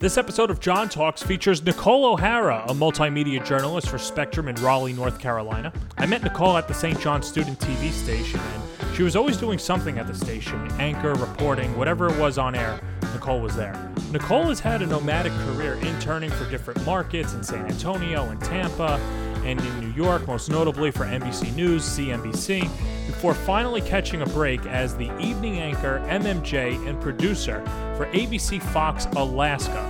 This episode of John Talks features Nicole O'Hara, a multimedia journalist for Spectrum in Raleigh, North Carolina. I met Nicole at the St. John Student TV station, and she was always doing something at the station anchor, reporting, whatever it was on air. Nicole was there. Nicole has had a nomadic career interning for different markets in San Antonio and Tampa and in New York, most notably for NBC News, CNBC, before finally catching a break as the evening anchor, MMJ, and producer for ABC Fox Alaska.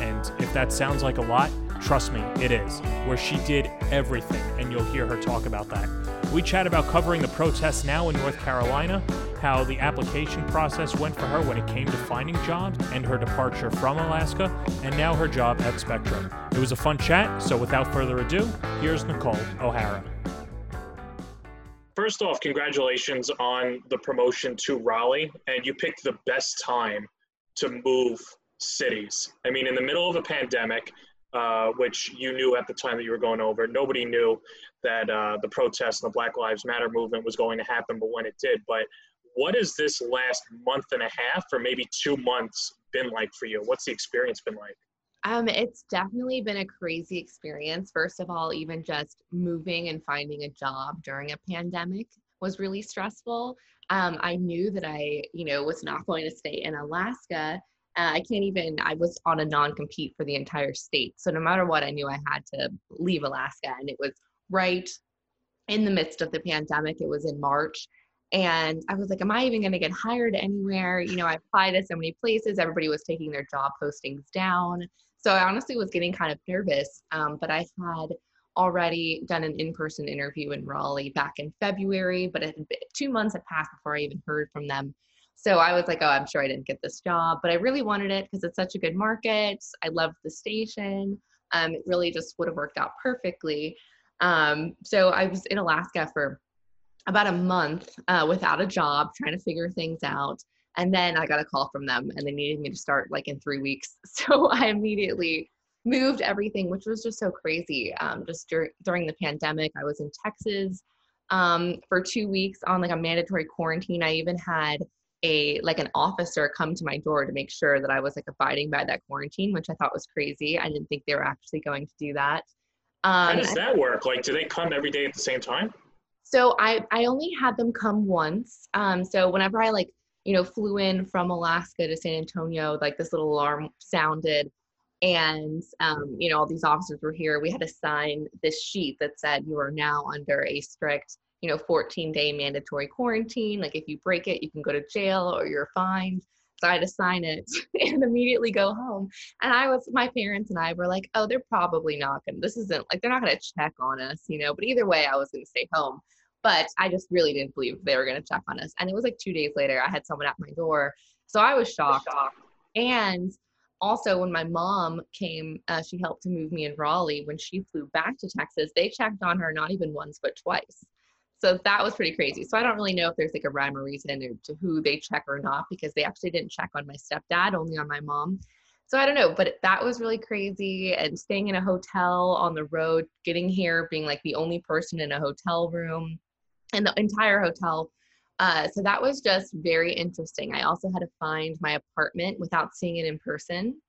And if that sounds like a lot, trust me, it is, where she did everything, and you'll hear her talk about that. We chat about covering the protests now in North Carolina, how the application process went for her when it came to finding jobs, and her departure from Alaska, and now her job at Spectrum. It was a fun chat, so without further ado, here's Nicole O'Hara. First off, congratulations on the promotion to Raleigh, and you picked the best time to move cities. I mean, in the middle of a pandemic, uh, which you knew at the time that you were going over. Nobody knew that uh, the protests and the Black Lives Matter movement was going to happen, but when it did. But what has this last month and a half, or maybe two months, been like for you? What's the experience been like? Um, it's definitely been a crazy experience. First of all, even just moving and finding a job during a pandemic was really stressful. Um, I knew that I, you know, was not going to stay in Alaska uh, I can't even, I was on a non compete for the entire state. So no matter what, I knew I had to leave Alaska. And it was right in the midst of the pandemic. It was in March. And I was like, am I even going to get hired anywhere? You know, I applied to so many places. Everybody was taking their job postings down. So I honestly was getting kind of nervous. Um, but I had already done an in person interview in Raleigh back in February, but it, two months had passed before I even heard from them. So I was like, oh, I'm sure I didn't get this job, but I really wanted it because it's such a good market. I loved the station. Um, it really just would have worked out perfectly. Um, so I was in Alaska for about a month uh, without a job, trying to figure things out. And then I got a call from them and they needed me to start like in three weeks. So I immediately moved everything, which was just so crazy. Um, just dur- during the pandemic, I was in Texas um, for two weeks on like a mandatory quarantine. I even had a like an officer come to my door to make sure that I was like abiding by that quarantine, which I thought was crazy. I didn't think they were actually going to do that. Um, How does that work? Like, do they come every day at the same time? So I I only had them come once. Um, so whenever I like you know flew in from Alaska to San Antonio, like this little alarm sounded, and um, you know all these officers were here. We had to sign this sheet that said you are now under a strict you know 14 day mandatory quarantine. Like if you break it you can go to jail or you're fined. So i had to sign it and immediately go home. And i was my parents and i were like oh they're probably not gonna this isn't like they're not gonna check on us you know but either way i was gonna stay home but i just really didn't believe they were gonna check on us and it was like two days later i had someone at my door so i was shocked, shocked. and also when my mom came uh, she helped to move me in raleigh when she flew back to texas they checked on her not even once but twice so that was pretty crazy. So I don't really know if there's like a rhyme or reason to who they check or not because they actually didn't check on my stepdad, only on my mom. So I don't know, but that was really crazy. And staying in a hotel on the road, getting here, being like the only person in a hotel room and the entire hotel. Uh, so that was just very interesting. I also had to find my apartment without seeing it in person.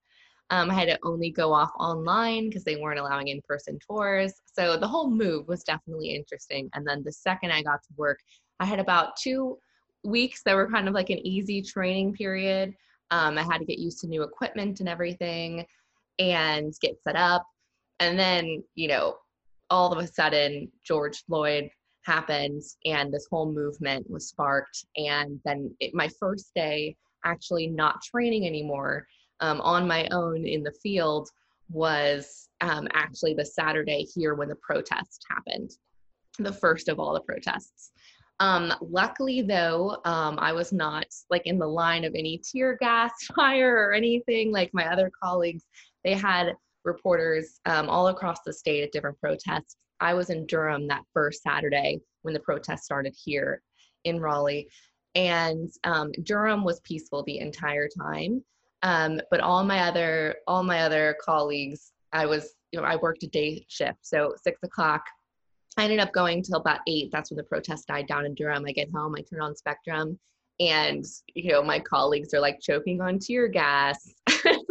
Um, I had to only go off online because they weren't allowing in person tours. So the whole move was definitely interesting. And then the second I got to work, I had about two weeks that were kind of like an easy training period. Um, I had to get used to new equipment and everything and get set up. And then, you know, all of a sudden, George Floyd happened and this whole movement was sparked. And then it, my first day, actually not training anymore, um, on my own in the field was um, actually the Saturday here when the protest happened, the first of all the protests. Um, luckily, though, um, I was not like in the line of any tear gas fire or anything like my other colleagues. They had reporters um, all across the state at different protests. I was in Durham that first Saturday when the protest started here in Raleigh. And um, Durham was peaceful the entire time. Um, but all my other all my other colleagues, I was you know I worked a day shift, so six o'clock. I ended up going till about eight. That's when the protest died down in Durham. I get home, I turn on Spectrum, and you know my colleagues are like choking on tear gas.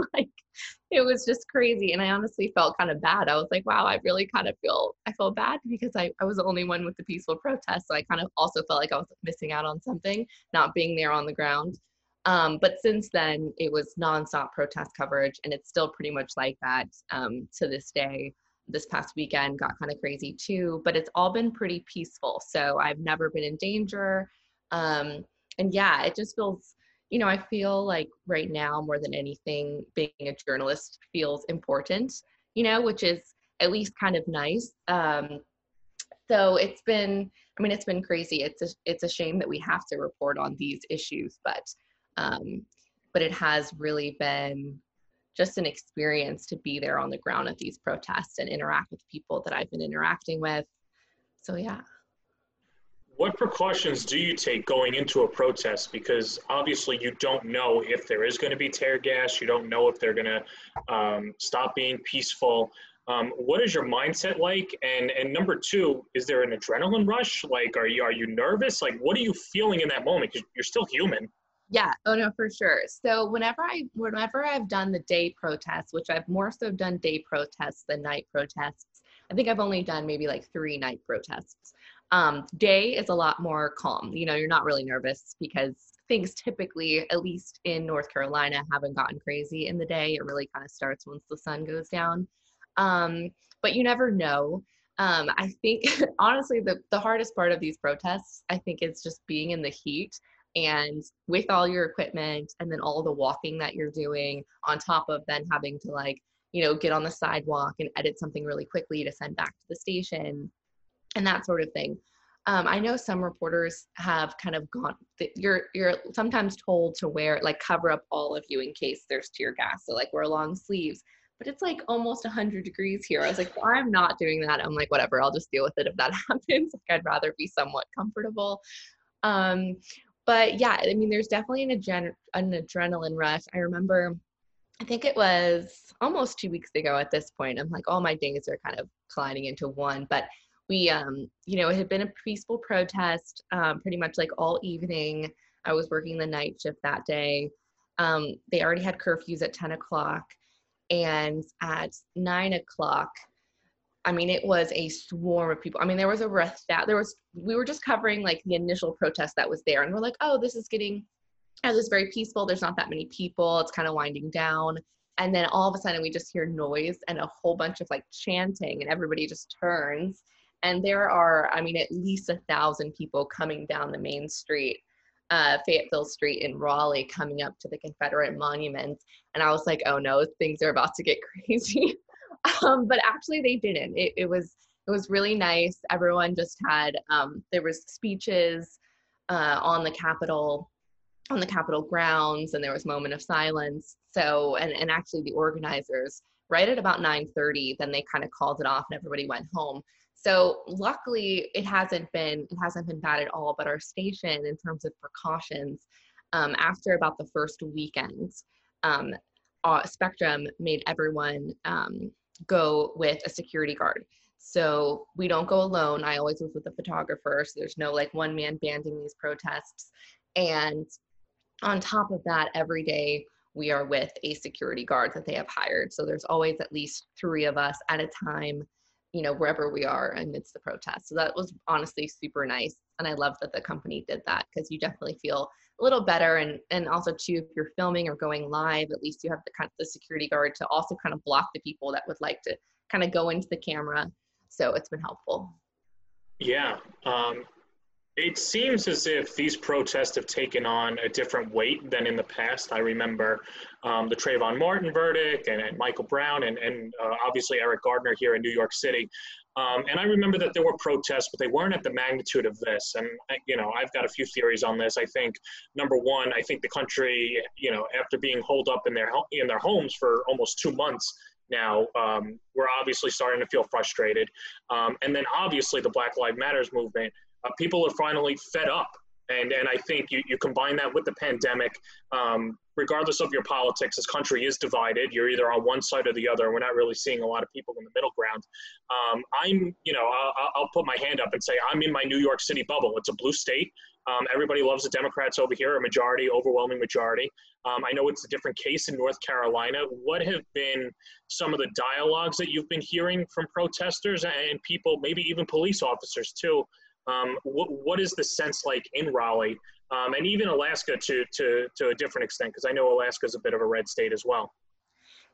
it was just crazy. And I honestly felt kind of bad. I was like, wow, I really kind of feel, I felt bad because I, I was the only one with the peaceful protest. So I kind of also felt like I was missing out on something, not being there on the ground. Um, but since then, it was nonstop protest coverage, and it's still pretty much like that um, to this day. This past weekend got kind of crazy too, but it's all been pretty peaceful. So I've never been in danger. Um, and yeah, it just feels you know, I feel like right now more than anything, being a journalist feels important, you know, which is at least kind of nice. Um, so it's been, I mean, it's been crazy. It's a, it's a shame that we have to report on these issues, but, um, but it has really been just an experience to be there on the ground at these protests and interact with people that I've been interacting with. So yeah. What precautions do you take going into a protest? Because obviously you don't know if there is going to be tear gas. You don't know if they're going to um, stop being peaceful. Um, what is your mindset like? And and number two, is there an adrenaline rush? Like, are you are you nervous? Like, what are you feeling in that moment? Because you're still human. Yeah. Oh no, for sure. So whenever I whenever I've done the day protests, which I've more so done day protests than night protests. I think I've only done maybe like three night protests. Um, day is a lot more calm. You know, you're not really nervous because things typically, at least in North Carolina, haven't gotten crazy in the day. It really kind of starts once the sun goes down. Um, but you never know. Um, I think honestly, the, the hardest part of these protests, I think, is just being in the heat and with all your equipment and then all the walking that you're doing on top of then having to like, you know, get on the sidewalk and edit something really quickly to send back to the station and that sort of thing. Um, I know some reporters have kind of gone. You're you're sometimes told to wear like cover up all of you in case there's tear gas. So like wear long sleeves. But it's like almost 100 degrees here. I was like, well, I'm not doing that. I'm like, whatever. I'll just deal with it if that happens. Like I'd rather be somewhat comfortable. Um, but yeah, I mean, there's definitely an, adren- an adrenaline rush. I remember I think it was almost two weeks ago at this point. I'm like, all my days are kind of colliding into one. But we um you know it had been a peaceful protest um, pretty much like all evening. I was working the night shift that day. Um, they already had curfews at 10 o'clock. And at 9 o'clock i mean it was a swarm of people. I mean there was a rest that there was we were just covering like the initial protest that was there. And we're like oh this is getting as it's very peaceful. There's not that many people. It's kind of winding down. And then all of a sudden we just hear noise and a whole bunch of like chanting and everybody just turns and there are i mean at least a thousand people coming down the main street uh, fayetteville street in raleigh coming up to the confederate monument. And i was like oh no things are about to get crazy. Um, but actually they didn't. It, it, was it was really nice. Everyone just had um, there was speeches uh, on the capitol on the capitol grounds and there was moment of silence. So and, and actually the organizers right at about 9.30 then they kind of called it off and everybody went home so luckily, it hasn't been it hasn't been bad at all. But our station, in terms of precautions, um, after about the first weekend, um, uh, Spectrum made everyone um, go with a security guard. So we don't go alone. I always was with a photographer, so there's no like one man banding these protests. And on top of that, every day we are with a security guard that they have hired. So there's always at least three of us at a time you know wherever we are amidst the protests. So that was honestly super nice and i love that the company did that because you definitely feel a little better and and also too if you're filming or going live at least you have the kind of the security guard to also kind of block the people that would like to kind of go into the camera. So it's been helpful. Yeah um, it seems as if these protests have taken on a different weight than in the past. I remember um, the Trayvon Martin verdict and, and Michael Brown and, and uh, obviously Eric Garner here in New York City. Um, and I remember that there were protests, but they weren't at the magnitude of this. And, you know, I've got a few theories on this. I think, number one, I think the country, you know, after being holed up in their, in their homes for almost two months, now um, we're obviously starting to feel frustrated um, and then obviously the black lives matters movement uh, people are finally fed up And, and I think you, you combine that with the pandemic, um, regardless of your politics, this country is divided. You're either on one side or the other. We're not really seeing a lot of people in the middle ground. Um, I'm, you know, I'll, I'll, put my hand up and say I'm in my New York City bubble. It's a blue state. Um, everybody loves the Democrats over here, a majority, overwhelming majority. Um, I know it's a different case in North Carolina. What have been some of the dialogues that you've been hearing from protesters and people, maybe even police officers too? Um, what, what is the sense like in Raleigh um, and even Alaska to, to, to a different extent? Because I know Alaska is a bit of a red state as well.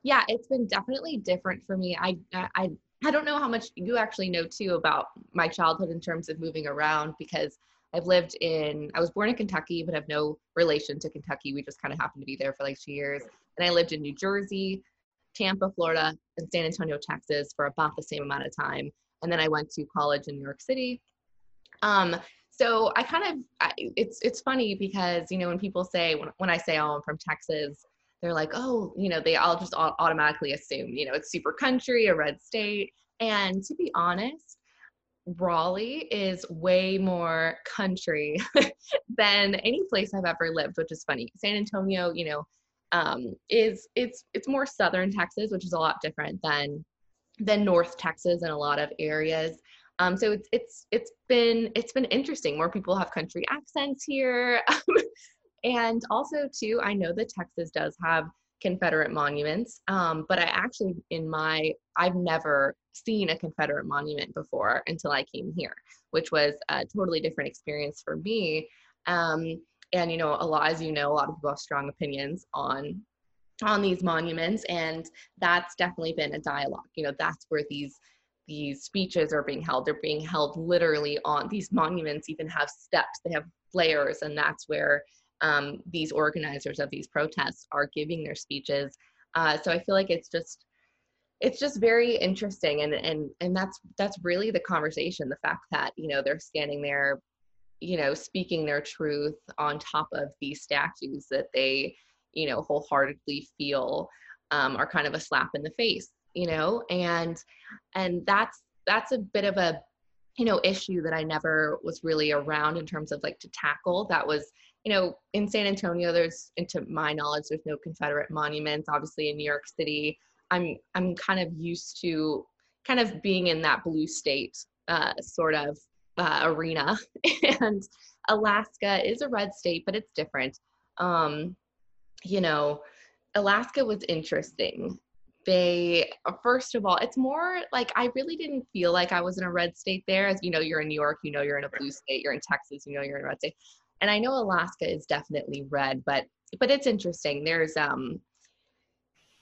Yeah, it's been definitely different for me. I, I, I don't know how much you actually know too about my childhood in terms of moving around because I've lived in, I was born in Kentucky, but have no relation to Kentucky. We just kind of happened to be there for like two years. And I lived in New Jersey, Tampa, Florida, and San Antonio, Texas for about the same amount of time. And then I went to college in New York City. Um, so I kind of, I, it's, it's funny because, you know, when people say, when, when I say, oh, I'm from Texas, they're like, oh, you know, they all just automatically assume, you know, it's super country, a red state. And to be honest, Raleigh is way more country than any place I've ever lived, which is funny. San Antonio, you know, um, is it's it's more southern Texas, which is a lot different than than North Texas in a lot of areas. Um, so it's it's it's been it's been interesting. More people have country accents here, and also too, I know that Texas does have Confederate monuments. Um, but I actually, in my, I've never seen a Confederate monument before until I came here, which was a totally different experience for me. Um, and you know, a lot, as you know, a lot of people have strong opinions on on these monuments, and that's definitely been a dialogue. You know, that's where these these speeches are being held. They're being held literally on these monuments. Even have steps. They have layers, and that's where um, these organizers of these protests are giving their speeches. Uh, so I feel like it's just it's just very interesting and and and that's that's really the conversation the fact that you know they're standing there you know speaking their truth on top of these statues that they you know wholeheartedly feel um, are kind of a slap in the face you know and and that's that's a bit of a you know issue that i never was really around in terms of like to tackle that was you know, in San Antonio, there's, to my knowledge, there's no Confederate monuments. Obviously, in New York City, I'm I'm kind of used to kind of being in that blue state uh, sort of uh, arena. and Alaska is a red state, but it's different. Um, you know, Alaska was interesting. They, first of all, it's more like I really didn't feel like I was in a red state there. As you know, you're in New York, you know, you're in a blue state, you're in Texas, you know, you're in a red state and I know Alaska is definitely red, but but it's interesting. There's um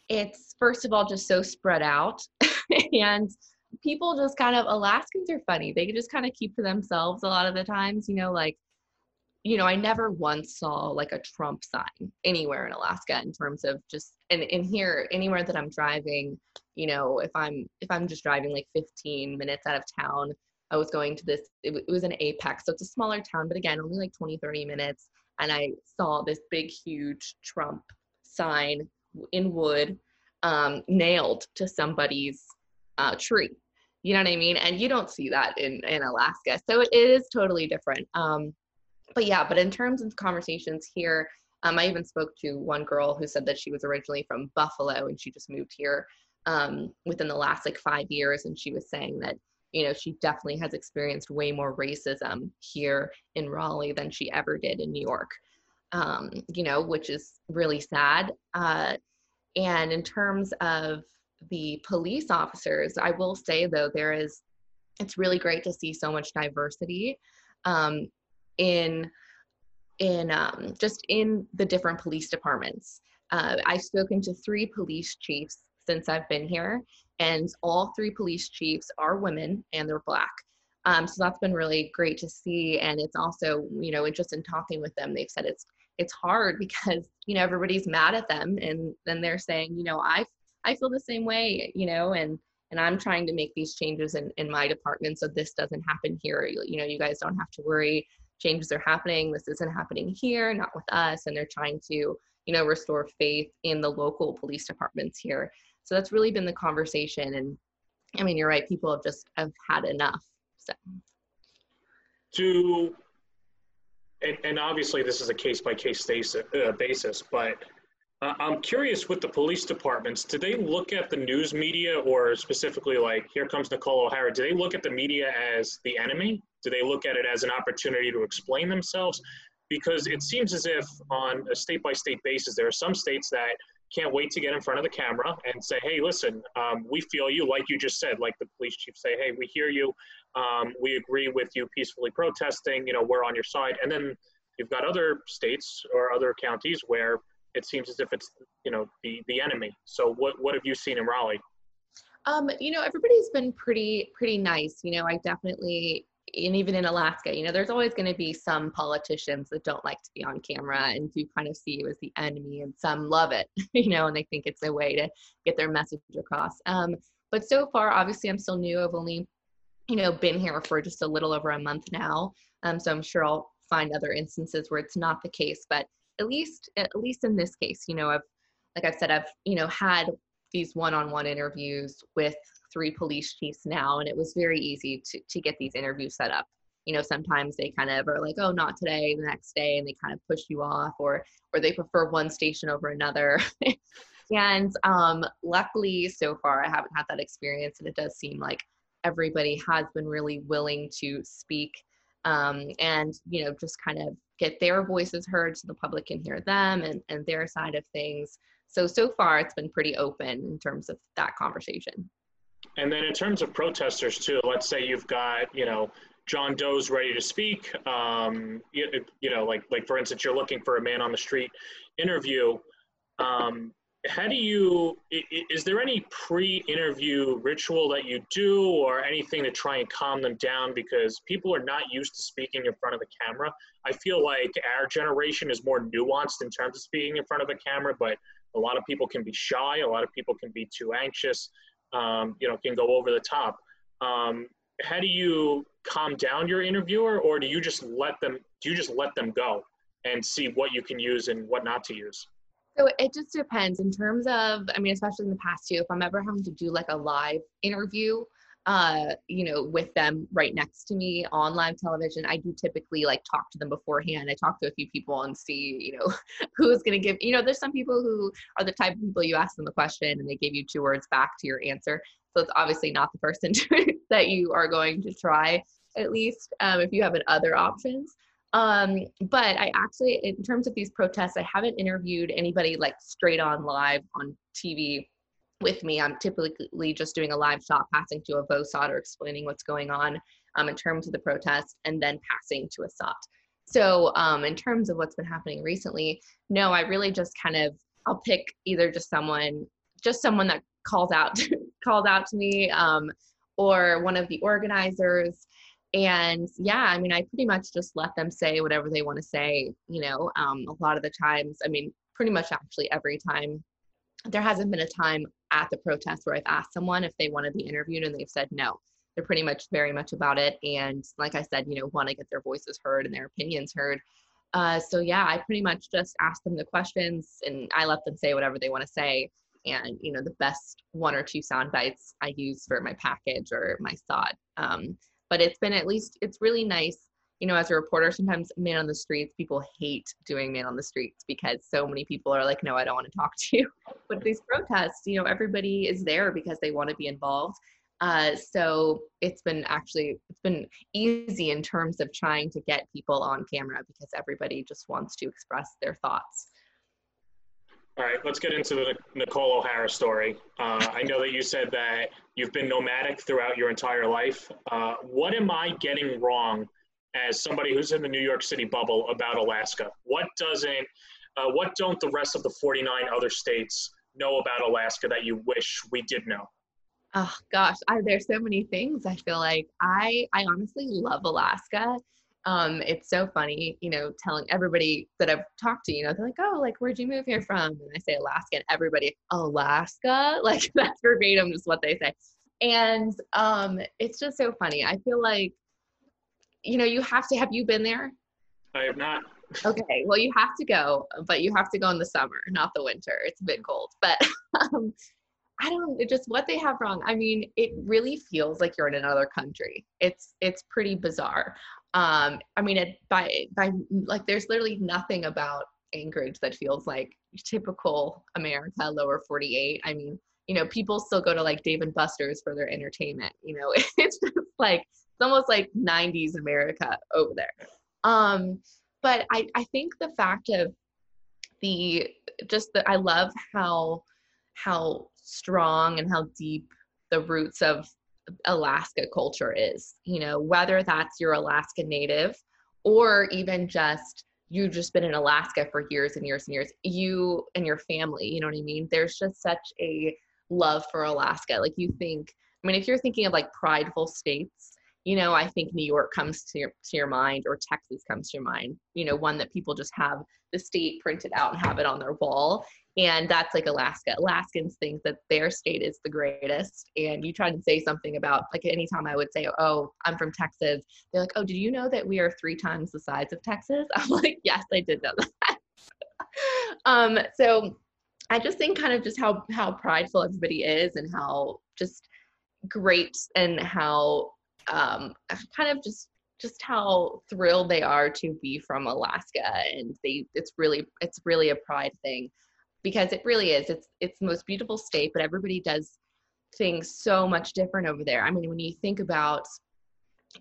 it's first of all just so spread out and people just kind of Alaskans are funny. They just kind of keep to themselves a lot of the times, you know, like you know, I never once saw like a Trump sign anywhere in Alaska in terms of just and in here anywhere that I'm driving, you know, if I'm if I'm just driving like 15 minutes out of town, I was going to this, it, it was an Apex. So it's a smaller town, but again, only like 20, 30 minutes. And I saw this big, huge Trump sign in wood um, nailed to somebody's uh, tree. You know what I mean? And you don't see that in, in Alaska. So it is totally different. Um, but yeah, but in terms of conversations here, um, I even spoke to one girl who said that she was originally from Buffalo and she just moved here um, within the last like five years. And she was saying that you know, she definitely has experienced way more racism here in Raleigh than she ever did in New York, um, you know, which is really sad. Uh, and in terms of the police officers, I will say though, there is, it's really great to see so much diversity um, in in um, just in the different police departments. Uh, I've spoken to three police chiefs since I've been here, and all three police chiefs are women and they're black. Um, so that's been really great to see. And it's also, you know, just in talking with them, they've said it's it's hard because you know everybody's mad at them, and then they're saying, you know, I I feel the same way, you know, and and I'm trying to make these changes in in my department so this doesn't happen here. You, you know, you guys don't have to worry. Changes are happening. This isn't happening here, not with us. And they're trying to, you know, restore faith in the local police departments here. So that's really been the conversation. And I mean, you're right. People have just have had enough. So to and, and obviously this is a case by case basis, but uh, I'm curious with the police departments, do they look at the news media or specifically like here comes Nicole O'Hara, do they look at the media as the enemy? Do they look at it as an opportunity to explain themselves? Because it seems as if on a state by state basis, there are some states that can't wait to get in front of the camera and say, hey, listen, um, we feel you, like you just said, like the police chief say, hey, we hear you, um, we agree with you peacefully protesting, you know, we're on your side. And then you've got other states or other counties where it seems as if it's, you know, the, the enemy. So what, what have you seen in Raleigh? Um, you know, everybody's been pretty, pretty nice. You know, I definitely and even in Alaska, you know, there's always going to be some politicians that don't like to be on camera and do kind of see you as the enemy, and some love it, you know, and they think it's a way to get their message across. Um, but so far, obviously, I'm still new. I've only, you know, been here for just a little over a month now, um, so I'm sure I'll find other instances where it's not the case. But at least, at least in this case, you know, I've, like I've said, I've, you know, had these one-on-one interviews with three police chiefs now, and it was very easy to, to get these interviews set up. You know, sometimes they kind of are like, oh, not today, the next day, and they kind of push you off, or or they prefer one station over another. and um, luckily, so far, I haven't had that experience, and it does seem like everybody has been really willing to speak um, and you know just kind of get their voices heard so the public can hear them and, and their side of things so so far it's been pretty open in terms of that conversation and then in terms of protesters too, let's say you've got, you know, John Doe's ready to speak. Um, you, you, know, like like for instance, you're looking for a man on the street interview. Um, how do you? Is there any pre-interview ritual that you do, or anything to try and calm them down? Because people are not used to speaking in front of the camera. I feel like our generation is more nuanced in terms of speaking in front of a camera, but a lot of people can be shy. A lot of people can be too anxious um, you know, can go over the top. Um, how do you calm down your interviewer, or do you just let them? Do you just let them go and see what you can use and what not to use? So it just depends in terms of, I mean, especially in the past too, if I'm ever having to do like a live interview, uh, you know, with them right next to me on live television, I do typically like talk to them beforehand. I talk to a few people and see, you know, who's going to give, you know, there's some people who are the type of people you ask them a question and they give you two words back to your answer. So it's obviously not the person that you are going to try, at least um, if you have other options. Um, but I actually, in terms of these protests, I haven't interviewed anybody like straight on live on TV with me. I'm typically just doing a live shot, passing to a VOSOT or explaining what's going on um, in terms of the protest, and then passing to a SOT. So, um, in terms of what's been happening recently, no, I really just kind of I'll pick either just someone, just someone that calls out called out to me, um, or one of the organizers. And yeah, I mean, I pretty much just let them say whatever they want to say. You know, um, a lot of the times, I mean, pretty much actually every time there hasn't been a time at the protest where I've asked someone if they want to be interviewed and they've said no. They're pretty much very much about it. And like I said, you know, want to get their voices heard and their opinions heard. Uh, so yeah, I pretty much just ask them the questions and I let them say whatever they want to say. And you know, the best one or two sound bites I use for my package or my SOT. Um, but it's been at least it's really nice you know, as a reporter, sometimes man on the streets, people hate doing man on the streets because so many people are like, no, I don't want to talk to you. But these protests, you know, everybody is there because they want to be involved. Uh, so it's been actually it's been easy in terms of trying to get people on camera because everybody just wants to express their thoughts. All right, let's get into the Nicole O'Hara story. Uh, I know that you said that you've been nomadic throughout your entire life. Uh, what am I getting wrong as somebody who's in the New York City bubble about Alaska? What doesn't, uh, what don't the rest of the 49 other states know about Alaska that you wish we did know? Oh gosh, I, there's so many things. I feel like I, I honestly love Alaska. Um, it's so funny, you know, telling everybody that I've talked to, you know, they're like, oh, like, where'd you move here from? And I say Alaska, and everybody, Alaska, like that's verbatim, just what they say. And um, it's just so funny. I feel like you know, you have to have you been there? I have not. okay, well, you have to go, but you have to go in the summer, not the winter. It's a bit cold, but um, I don't just what they have wrong. I mean, it really feels like you're in another country. It's it's pretty bizarre. Um, I mean, it, by by like, there's literally nothing about Anchorage that feels like typical America, lower 48. I mean, you know, people still go to like Dave and Buster's for their entertainment. You know, it's just like it's almost like 90s America over there. Um, but I, I think the fact of the just that I love how how strong and how deep the roots of Alaska culture is. You know, whether that's your Alaska native or even just you've just been in Alaska for years and years and years, you and your family, you know what I mean? There's just such a love for Alaska. Like you think, I mean, if you're thinking of like prideful states, you know, I think New York comes to your, to your mind or Texas comes to your mind, you know, one that people just have the state printed out and have it on their wall. And that's like Alaska. Alaskans think that their state is the greatest. And you try to say something about, like, anytime I would say, Oh, I'm from Texas, they're like, Oh, did you know that we are three times the size of Texas? I'm like, Yes, I did know that. um, so I just think kind of just how how prideful everybody is and how just great and how um, kind of just just how thrilled they are to be from Alaska and they it's really it's really a pride thing because it really is. It's it's the most beautiful state but everybody does things so much different over there. I mean when you think about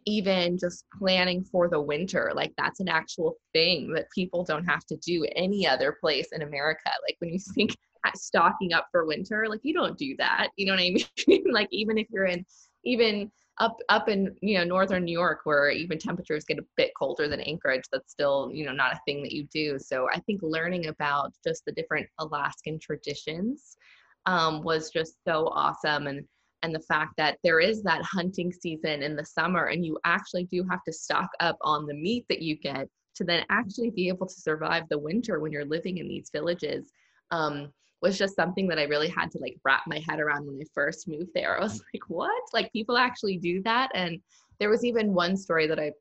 even just planning for the winter like that's an actual thing that people don't have to do any other place in America. Like when you think stocking up for winter like you don't do that. You know what I mean? Like even if you're in even up up in you know northern New York where even temperatures get a bit colder than Anchorage that's still you know not a thing that you do. So I think learning about just the different Alaskan traditions um, was just so awesome. And and the fact that there is that hunting season in the summer and you actually do have to stock up on the meat that you get to then actually be able to survive the winter when you're living in these villages um, was just something that I really had to like wrap my head around when I first moved there. I was like, what? Like people actually do that? And there was even one story that I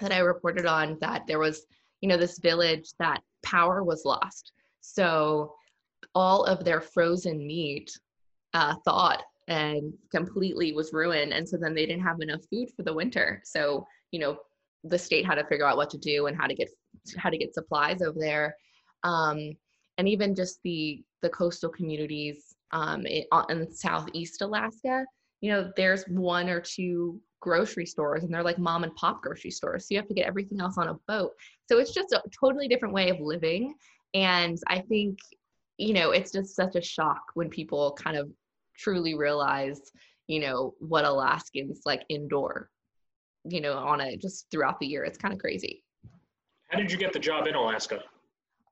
that I reported on that there was, you know, this village that power was lost. So all of their frozen meat uh, thawed and completely was ruined. And so then they didn't have enough food for the winter. So, you know, the state had to figure out what to do and how to get how to get supplies over there. Um, and even just the the coastal communities um, in, in southeast Alaska, you know, there's one or two grocery stores and they're like mom and pop grocery stores. So you have to get everything else on a boat. So it's just a totally different way of living. And I think, you know, it's just such a shock when people kind of truly realize, you know, what Alaskans like indoor, you know, on a just throughout the year. It's kind of crazy. How did you get the job in Alaska?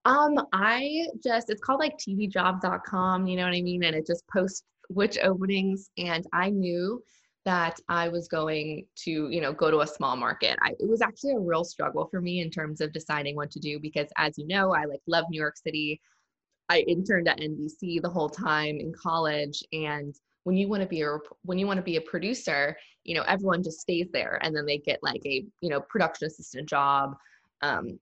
Um, I just it's called like tvjob.com, you know what I mean? And it just posts which openings and I knew that I was going to, you know, go to a small market. I, it was actually a real struggle for me in terms of deciding what to do because as you know, I like love New York City. I interned at NBC the whole time in college and when you want to be a when you want to be a producer, you know, everyone just stays there and then they get like a, you know, production assistant job um,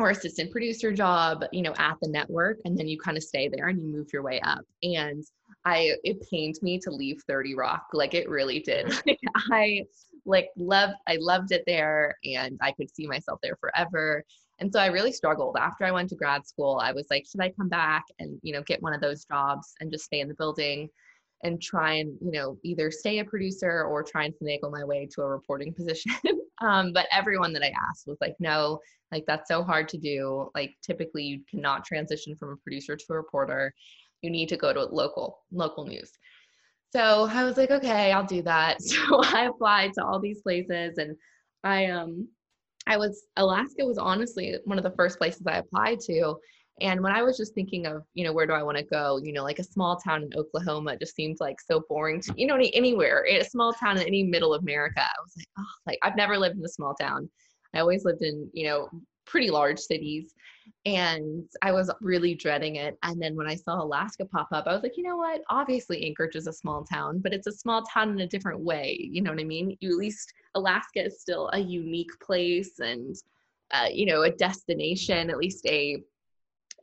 or assistant producer job, you know, at the network, and then you kind of stay there and you move your way up. And I, it pained me to leave 30 Rock, like it really did. I like loved, I loved it there, and I could see myself there forever. And so I really struggled after I went to grad school. I was like, should I come back and you know get one of those jobs and just stay in the building? And try and you know either stay a producer or try and finagle my way to a reporting position. Um, but everyone that i asked was like no like that's so hard to do. Like typically you cannot transition from a producer to a reporter. You need to go to local local news. So i was like okay i'll do that. So i applied to all these places and i um i was alaska was honestly one of the first places i applied to and when I was just thinking of, you know, where do I want to go? You know, like a small town in Oklahoma just seems like so boring to, you know, anywhere, a small town in any middle of America. I was like, oh, like I've never lived in a small town. I always lived in, you know, pretty large cities. And I was really dreading it. And then when I saw Alaska pop up, I was like, you know what? Obviously, Anchorage is a small town, but it's a small town in a different way. You know what I mean? You, at least Alaska is still a unique place and, uh, you know, a destination, at least a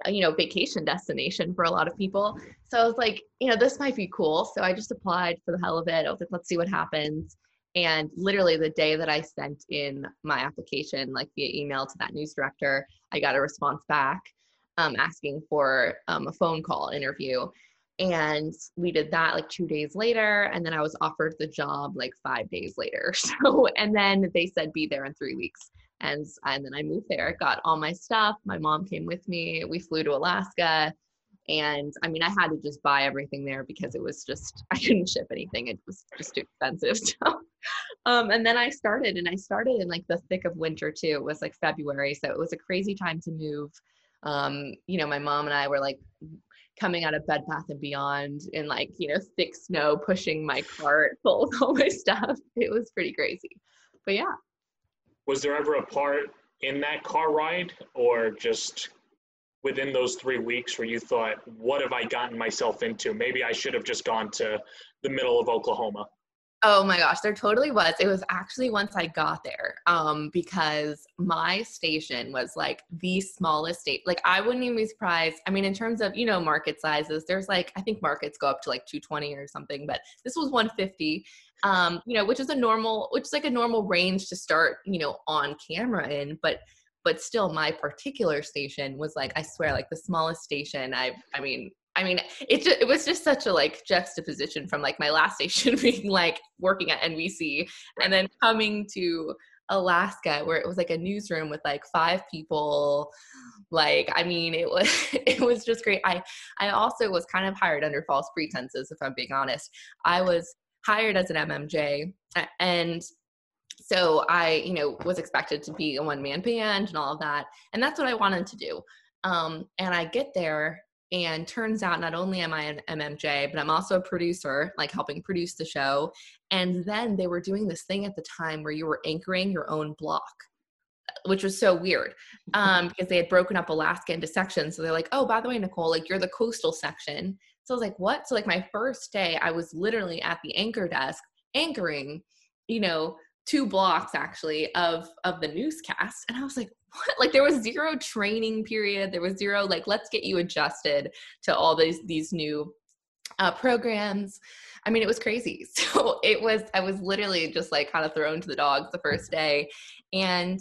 you know vacation destination for a lot of people so i was like you know this might be cool so i just applied for the hell of it i was like let's see what happens And literally the day that I sent in my application, like via email to that news director, I got a response back um, asking for um, a phone call interview. And we did that like two days later. And then I was offered the job like five days later. So, and then they said be there in three weeks. And, and then I moved there, got all my stuff. My mom came with me. We flew to Alaska and I mean, I had to just buy everything there because it was just, I couldn't ship anything. It was just too expensive. So, um, and then I started, and I started in like the thick of winter too. It was like February. So it was a crazy time to move. Um, you know, my mom and I were like coming out of Bed Bath and Beyond in like, you know, thick snow, pushing my cart full of all my stuff. It was pretty crazy. But yeah. Was there ever a part in that car ride or just within those three weeks where you thought, what have I gotten myself into? Maybe I should have just gone to the middle of Oklahoma. Oh my gosh, there totally was. It was actually once I got there, um, because my station was like the smallest state. Like I wouldn't even be surprised. I mean, in terms of you know market sizes, there's like I think markets go up to like 220 or something, but this was 150. Um, you know, which is a normal, which is like a normal range to start, you know, on camera in. But but still my particular station was like i swear like the smallest station i i mean i mean it just, it was just such a like juxtaposition from like my last station being like working at nbc and then coming to alaska where it was like a newsroom with like five people like i mean it was it was just great i i also was kind of hired under false pretenses if i'm being honest i was hired as an mmj and so I, you know, was expected to be a one man band and all of that. And that's what I wanted to do. Um, and I get there and turns out not only am I an MMJ, but I'm also a producer, like helping produce the show. And then they were doing this thing at the time where you were anchoring your own block, which was so weird um, because they had broken up Alaska into sections. So they're like, oh, by the way, Nicole, like you're the coastal section. So I was like, what? So like my first day, I was literally at the anchor desk anchoring, you know, two blocks actually of of the newscast and i was like like there was zero training period. There was zero like let's get you adjusted to all these these new uh, programs. I mean it was crazy. So it was i was literally just like kind of thrown to the dogs the first day. And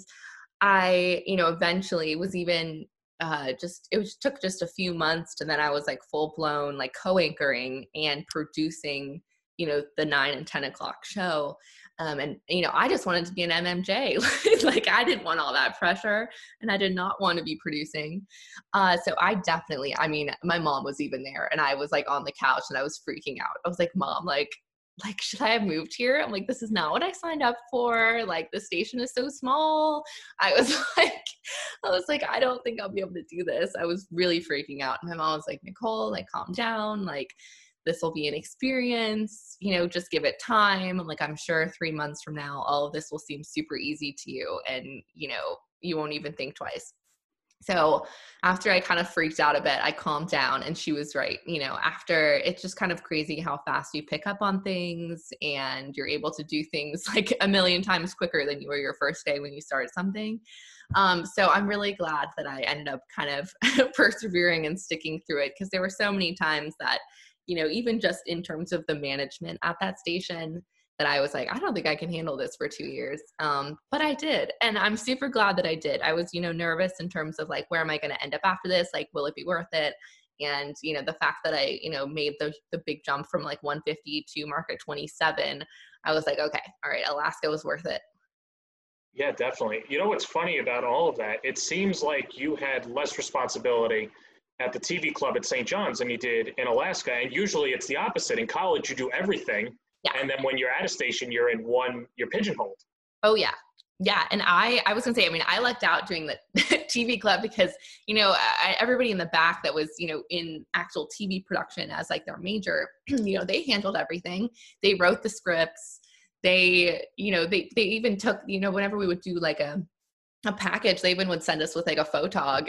i you know eventually was even uh, just it was, took just a few months and then i was like full blown like co-anchoring and producing you know the nine and ten o'clock show um, and you know i just wanted to be an mmj like i didn't want all that pressure and i did not want to be producing. Uh, so i definitely i mean my mom was even there and i was like on the couch and i was freaking out. I was like mom like like should i have moved here? I'm like this is not what i signed up for. Like the station is so small. I was like i was like i don't think i'll be able to do this. I was really freaking out. And my mom was like nicole like calm down. Like this will be an experience you know just give it time. Like i'm sure three months from now all of this will seem super easy to you and you know you won't even think twice. So after i kind of freaked out a bit i calmed down and she was right you know after it's just kind of crazy how fast you pick up on things and you're able to do things like a million times quicker than you were your first day when you started something. Um, so i'm really glad that i ended up kind of persevering and sticking through it because there were so many times that you know, even just in terms of the management at that station, that I was like, I don't think I can handle this for two years. Um, but I did. And I'm super glad that I did. I was, you know, nervous in terms of like, where am I going to end up after this? Like, will it be worth it? And, you know, the fact that I, you know, made the, the big jump from like 150 to market 27, I was like, okay, all right, Alaska was worth it. Yeah, definitely. You know what's funny about all of that? It seems like you had less responsibility at the TV club at St. John's than you did in Alaska. And usually it's the opposite. In college, you do everything. Yeah. And then when you're at a station, you're in one, you're pigeonholed. Oh, yeah. Yeah, and I I was gonna say I mean I lucked out doing the TV club because you know I, everybody in the back that was you know in actual TV production as like their major you know they handled everything they wrote the scripts they you know they they even took you know whenever we would do like a a package they even would send us with like a photog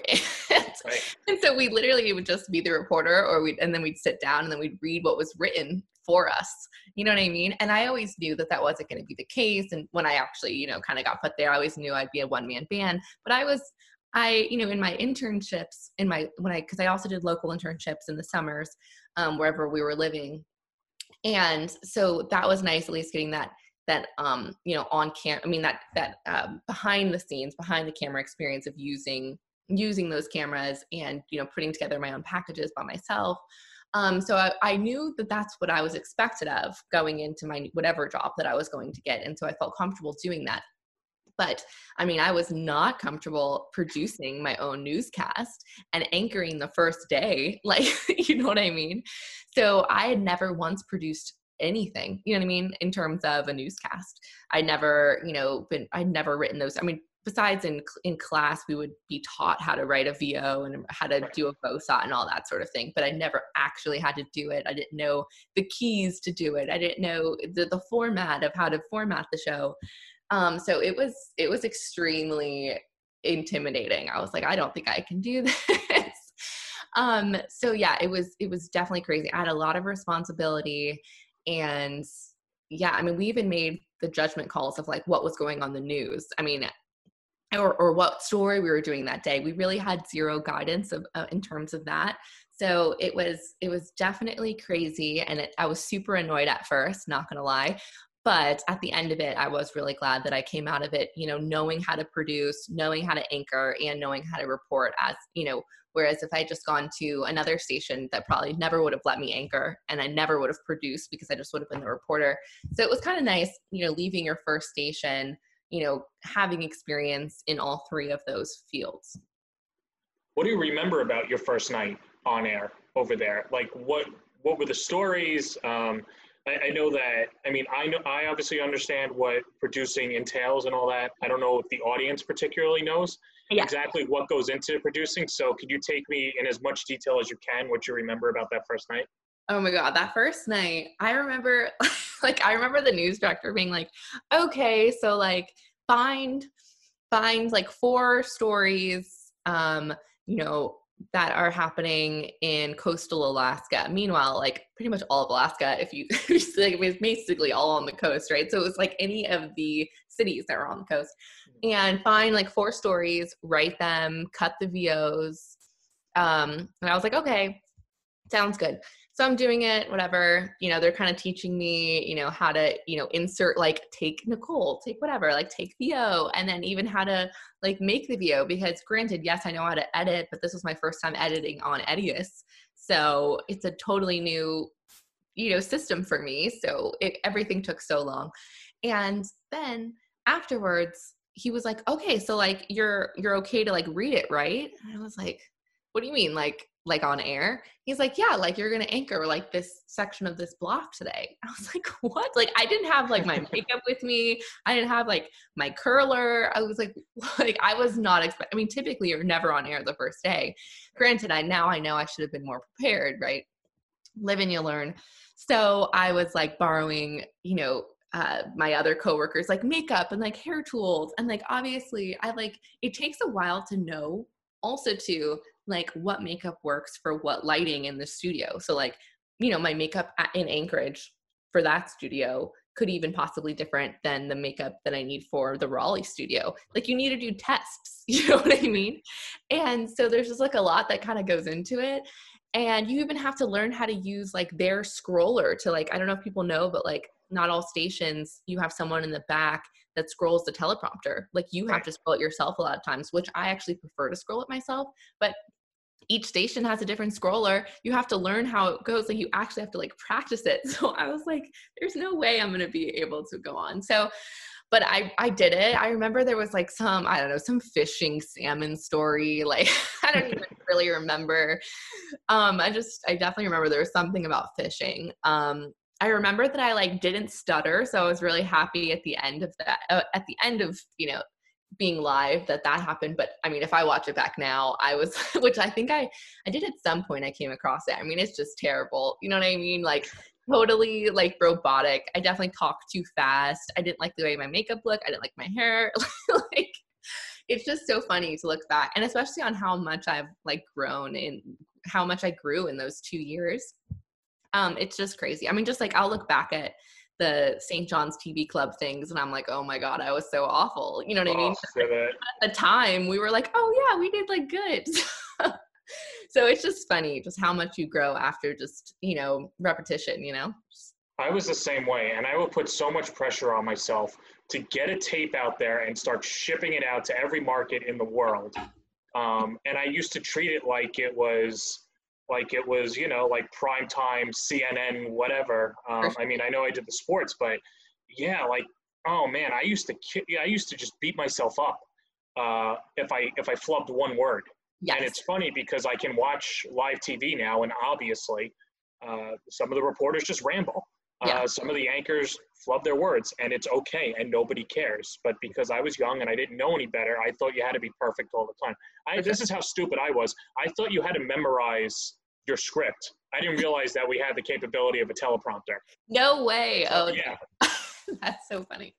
right. and so we literally would just be the reporter or we and then we'd sit down and then we'd read what was written for us. You know what i mean? And i always knew that that wasn't going to be the case. And when i actually you know kind of got put there i always knew i'd be a one man band. But i was i you know in my internships in my when i because i also did local internships in the summers um, wherever we were living. And so that was nice at least getting that that um you know on cam i mean that that um, behind the scenes behind the camera experience of using using those cameras and you know putting together my own packages by myself um, so I, I, knew that that's what I was expected of going into my whatever job that I was going to get. And so I felt comfortable doing that. But I mean, I was not comfortable producing my own newscast and anchoring the first day. Like, you know what I mean? So I had never once produced anything, you know what I mean, in terms of a newscast. I never, you know, been, I'd never written those. I mean, besides in in class we would be taught how to write a vo and how to do a VOSOT and all that sort of thing but i never actually had to do it. I didn't know the keys to do it. I didn't know the, the format of how to format the show. Um, so it was it was extremely intimidating. I was like i don't think i can do this. Um, so yeah it was it was definitely crazy. I had a lot of responsibility and yeah i mean we even made the judgment calls of like what was going on the news. I mean or, or what story we were doing that day. We really had zero guidance of, uh, in terms of that. So it was it was definitely crazy, and it, I was super annoyed at first. Not gonna lie, but at the end of it, I was really glad that I came out of it, you know, knowing how to produce, knowing how to anchor, and knowing how to report. As you know, whereas if I had just gone to another station, that probably never would have let me anchor, and I never would have produced because I just would have been the reporter. So it was kind of nice, you know, leaving your first station you know having experience in all three of those fields. What do you remember about your first night on air over there? Like what what were the stories? Um, I, I, know that i mean i know i obviously understand what producing entails and all that. I don't know if the audience particularly knows yeah. exactly what goes into producing. So could you take me in as much detail as you can what you remember about that first night Oh my god, that first night, I remember like I remember the news director being like, "Okay, so like find find like four stories um, you know, that are happening in coastal Alaska. Meanwhile, like pretty much all of Alaska, if you like, it's basically all on the coast, right? So it was like any of the cities that were on the coast, and find like four stories, write them, cut the VOs, um, and I was like, okay, sounds good so i'm doing it whatever you know they're kind of teaching me you know how to you know insert like take nicole take whatever like take vo and then even how to like make the vo because granted yes i know how to edit but this was my first time editing on edius. So it's a totally new you know system for me. So it, everything took so long. And then afterwards he was like okay so like you're you're okay to like read it right? And i was like what do you mean? Like like on air he's like yeah like you're gonna anchor like this section of this block today. I was like what? Like i didn't have like my makeup with me. I didn't have like my curler. I was like like i was not expect i mean typically you're never on air the first day. Granted i now i know i should have been more prepared right? Live and you learn. So i was like borrowing you know uh, my other coworkers like makeup and like hair tools and like obviously i like it takes a while to know also to like what makeup works for what lighting in the studio. So like, you know, my makeup in Anchorage for that studio could even possibly different than the makeup that I need for the Raleigh studio. Like you need to do tests, you know what I mean? And so there's just like a lot that kind of goes into it. And you even have to learn how to use like their scroller to like, I don't know if people know, but like not all stations, you have someone in the back that scrolls the teleprompter. Like you have to scroll it yourself a lot of times, which I actually prefer to scroll it myself. But each station has a different scroller. You have to learn how it goes. Like you actually have to like practice it. So I was like, there's no way I'm gonna be able to go on. So but I I did it. I remember there was like some I don't know some fishing salmon story. Like I don't even really remember. Um, I just I definitely remember there was something about fishing. Um, I remember that I like didn't stutter, so I was really happy at the end of that. Uh, at the end of you know being live that that happened but i mean if i watch it back now i was which i think i i did at some point i came across it. I mean it's just terrible. You know what i mean? Like totally like robotic. I definitely talk too fast. I didn't like the way my makeup looked. I didn't like my hair. Like it's just so funny to look back and especially on how much i've like grown and how much i grew in those two years. Um it's just crazy. I mean just like i'll look back at the St. John's TV Club things, and I'm like, oh my god, I was so awful. You know what oh, I mean? At the time, we were like, oh yeah, we did like good. so it's just funny, just how much you grow after just you know repetition. You know. I was the same way, and I would put so much pressure on myself to get a tape out there and start shipping it out to every market in the world. Um, and I used to treat it like it was like it was, you know, like prime time CNN, whatever. Um, I mean, I know I did the sports, but yeah, like oh man, I used to I used to just beat myself up uh, if I if I flubbed one word. Yes. And it's funny because I can watch live TV now, and obviously, uh, some of the reporters just ramble. Yeah. Uh, some of the anchors flub their words, and it's okay, and nobody cares. But because I was young and I didn't know any better, I thought you had to be perfect all the time. I, this is how stupid I was. I thought you had to memorize your script. I didn't realize that we had the capability of a teleprompter. No way. Oh, yeah. That's so funny.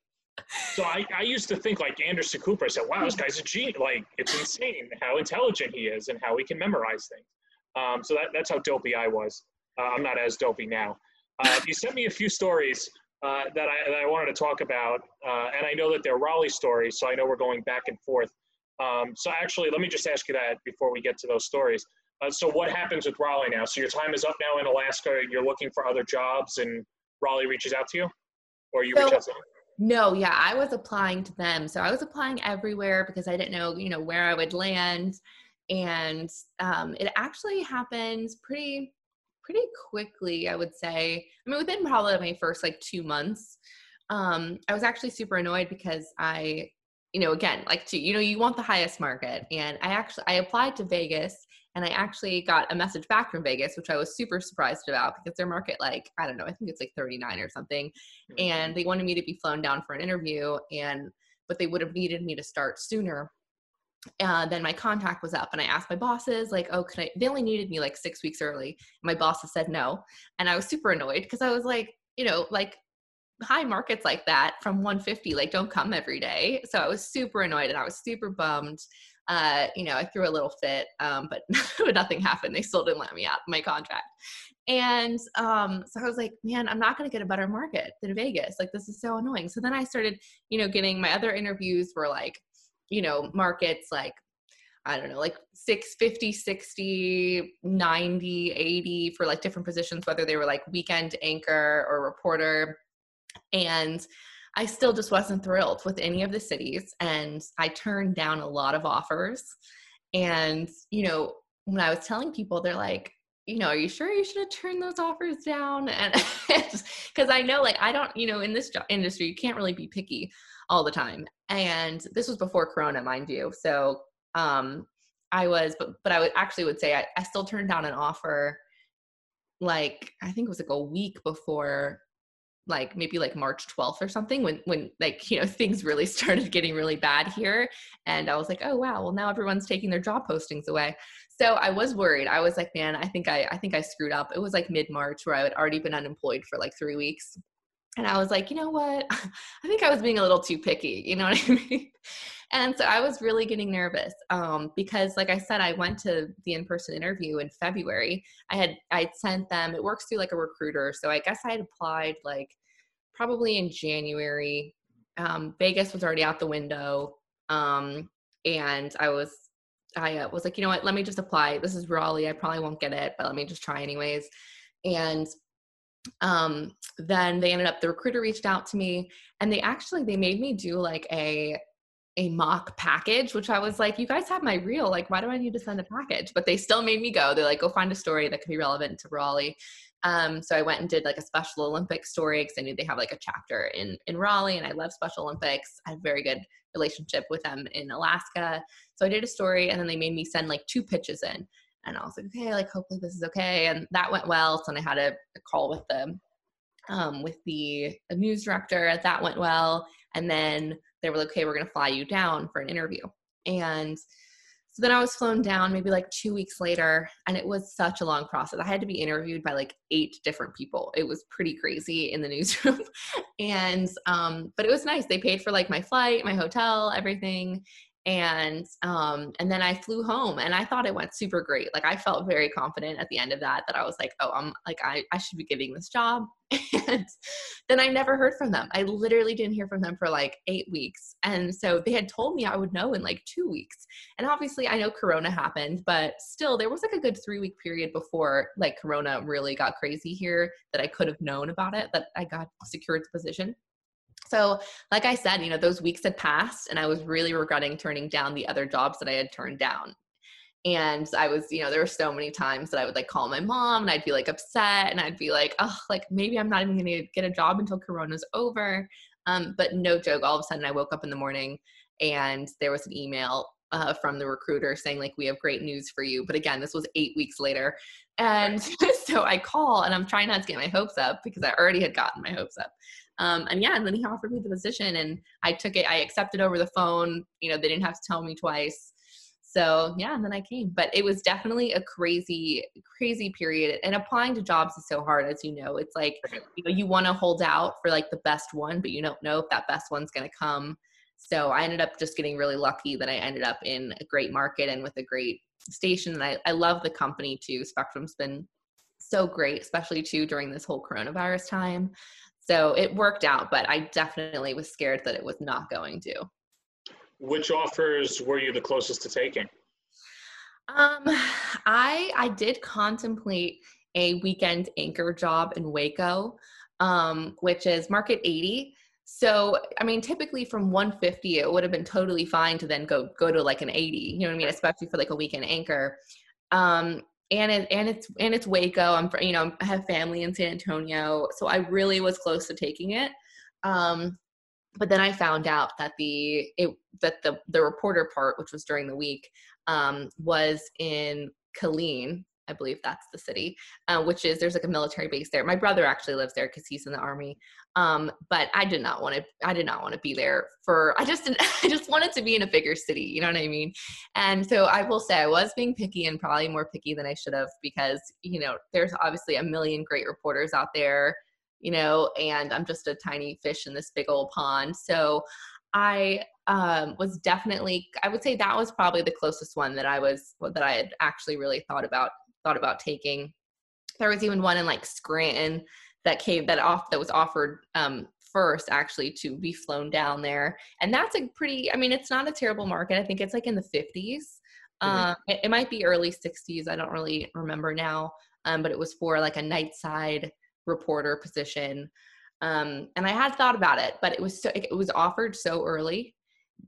So I, I used to think like Anderson Cooper. I said, wow, this guy's a genius. Like, it's insane how intelligent he is and how he can memorize things. Um, so that, that's how dopey I was. Uh, I'm not as dopey now. Uh, you sent me a few stories uh, that, I, that I wanted to talk about, uh, and I know that they're Raleigh stories, so I know we're going back and forth. Um, so actually, let me just ask you that before we get to those stories. Uh, so what happens with Raleigh now? So your time is up now in Alaska. You're looking for other jobs, and Raleigh reaches out to you, or you so, reach out to them? No, yeah, I was applying to them. So I was applying everywhere because I didn't know, you know, where I would land. And um, it actually happens pretty, pretty quickly, I would say. I mean, within probably my first like two months, um, I was actually super annoyed because I, you know, again, like to, you know, you want the highest market. And I actually, I applied to Vegas and I actually got a message back from Vegas, which I was super surprised about because their market, like, I don't know, I think it's like 39 or something. Mm-hmm. And they wanted me to be flown down for an interview. And, but they would have needed me to start sooner. Uh, then my contact was up and I asked my bosses, like, oh, could I? They only needed me like six weeks early. My bosses said no. And I was super annoyed because I was like, you know, like high markets like that from 150 like don't come every day so i was super annoyed and i was super bummed uh, you know, I threw a little fit, um, but nothing happened. They still didn't let me out my contract. And um, so I was like, man, I'm not going to get a better market than Vegas. Like, this is so annoying. So then I started, you know, getting my other interviews were like, you know, markets like, I don't know, like 650, 60, 90, 80 for like different positions, whether they were like weekend anchor or reporter. And I still just wasn't thrilled with any of the cities. And I turned down a lot of offers. And, you know, when I was telling people, they're like, you know, are you sure you should have turned those offers down? And because I know, like, I don't, you know, in this industry, you can't really be picky all the time. And this was before Corona, mind you. So, um, I was, but but I would actually would say I, I still turned down an offer like I think it was like a week before like maybe like March 12th or something when when like you know things really started getting really bad here and I was like oh wow well now everyone's taking their job postings away so I was worried I was like man I think I I think I screwed up it was like mid March where I had already been unemployed for like 3 weeks and I was like you know what I think I was being a little too picky you know what I mean and so I was really getting nervous um, because, like I said, I went to the in-person interview in February. I had I sent them. It works through like a recruiter, so I guess I had applied like probably in January. Um, Vegas was already out the window, um, and I was I uh, was like, you know what? Let me just apply. This is Raleigh. I probably won't get it, but let me just try anyways. And um, then they ended up. The recruiter reached out to me, and they actually they made me do like a a mock package, which I was like, you guys have my reel. Like, why do I need to send a package? But they still made me go. They're like, go find a story that could be relevant to Raleigh. Um, so I went and did like a Special Olympics story because I knew they have like a chapter in in Raleigh, and I love Special Olympics. I have a very good relationship with them in Alaska. So I did a story, and then they made me send like two pitches in, and I was like, okay, like hopefully this is okay, and that went well. So then I had a, a call with them um, with the news director. That went well, and then they were like, okay, we're gonna fly you down for an interview, and so then I was flown down maybe like two weeks later, and it was such a long process. I had to be interviewed by like eight different people. It was pretty crazy in the newsroom. and, um, but it was nice. They paid for like my flight, my hotel, everything. And um and then i flew home and i thought it went super great. Like i felt very confident at the end of that that i was like oh i'm like i, I should be giving this job. And then i never heard from them. I literally didn't hear from them for like eight weeks. And so they had told me i would know in like two weeks. And obviously i know corona happened but still there was like a good three week period before like corona really got crazy here that i could have known about it that i got secured the position so, like I said, you know, those weeks had passed and I was really regretting turning down the other jobs that I had turned down. And I was, you know, there were so many times that I would like call my mom and I'd be like upset and I'd be like, oh, like maybe I'm not even going to get a job until Corona's over. Um, but no joke, all of a sudden I woke up in the morning and there was an email uh, from the recruiter saying like we have great news for you but again this was eight weeks later and so i call and i'm trying not to get my hopes up because i already had gotten my hopes up um, and yeah, and then he offered me the position and I took it, I accepted over the phone. You know, they didn't have to tell me twice. So yeah, and then I came. But it was definitely a crazy, crazy period. And applying to jobs is so hard, as you know. It's like, you know, you want to hold out for like the best one, but you don't know if that best one's gonna come. So I ended up just getting really lucky that I ended up in a great market and with a great station. And I, I love the company too. Spectrum's been so great, especially too during this whole coronavirus time. So it worked out, but I definitely was scared that it was not going to. Which offers were you the closest to taking? Um, I I did contemplate a weekend anchor job in Waco, um, which is market 80. So I mean, typically from 150, it would have been totally fine to then go go to like an 80. You know what I mean? Especially for like a weekend anchor. Um, and it, and it's and it's Waco. I'm you know I have family in San Antonio, so I really was close to taking it. Um, but then I found out that the it that the the reporter part, which was during the week, um, was in Killeen, I believe that's the city, uh, which is there's like a military base there. My brother actually lives there because he's in the army. Um, but I did not want to. I did not want to be there for. I just didn't. I just wanted to be in a bigger city. You know what I mean? And so I will say I was being picky and probably more picky than I should have because you know there's obviously a million great reporters out there. You know, and I'm just a tiny fish in this big old pond. So I um, was definitely. I would say that was probably the closest one that I was that I had actually really thought about thought about taking. There was even one in like Scranton that came that off that was offered um, first actually to be flown down there, and that's a pretty. I mean, it's not a terrible market. I think it's like in the 50s. Mm-hmm. Um, it, it, might be early 60s. I don't really remember now, um, but it was for like a night side reporter position. Um, and I had thought about it, but it was so it was offered so early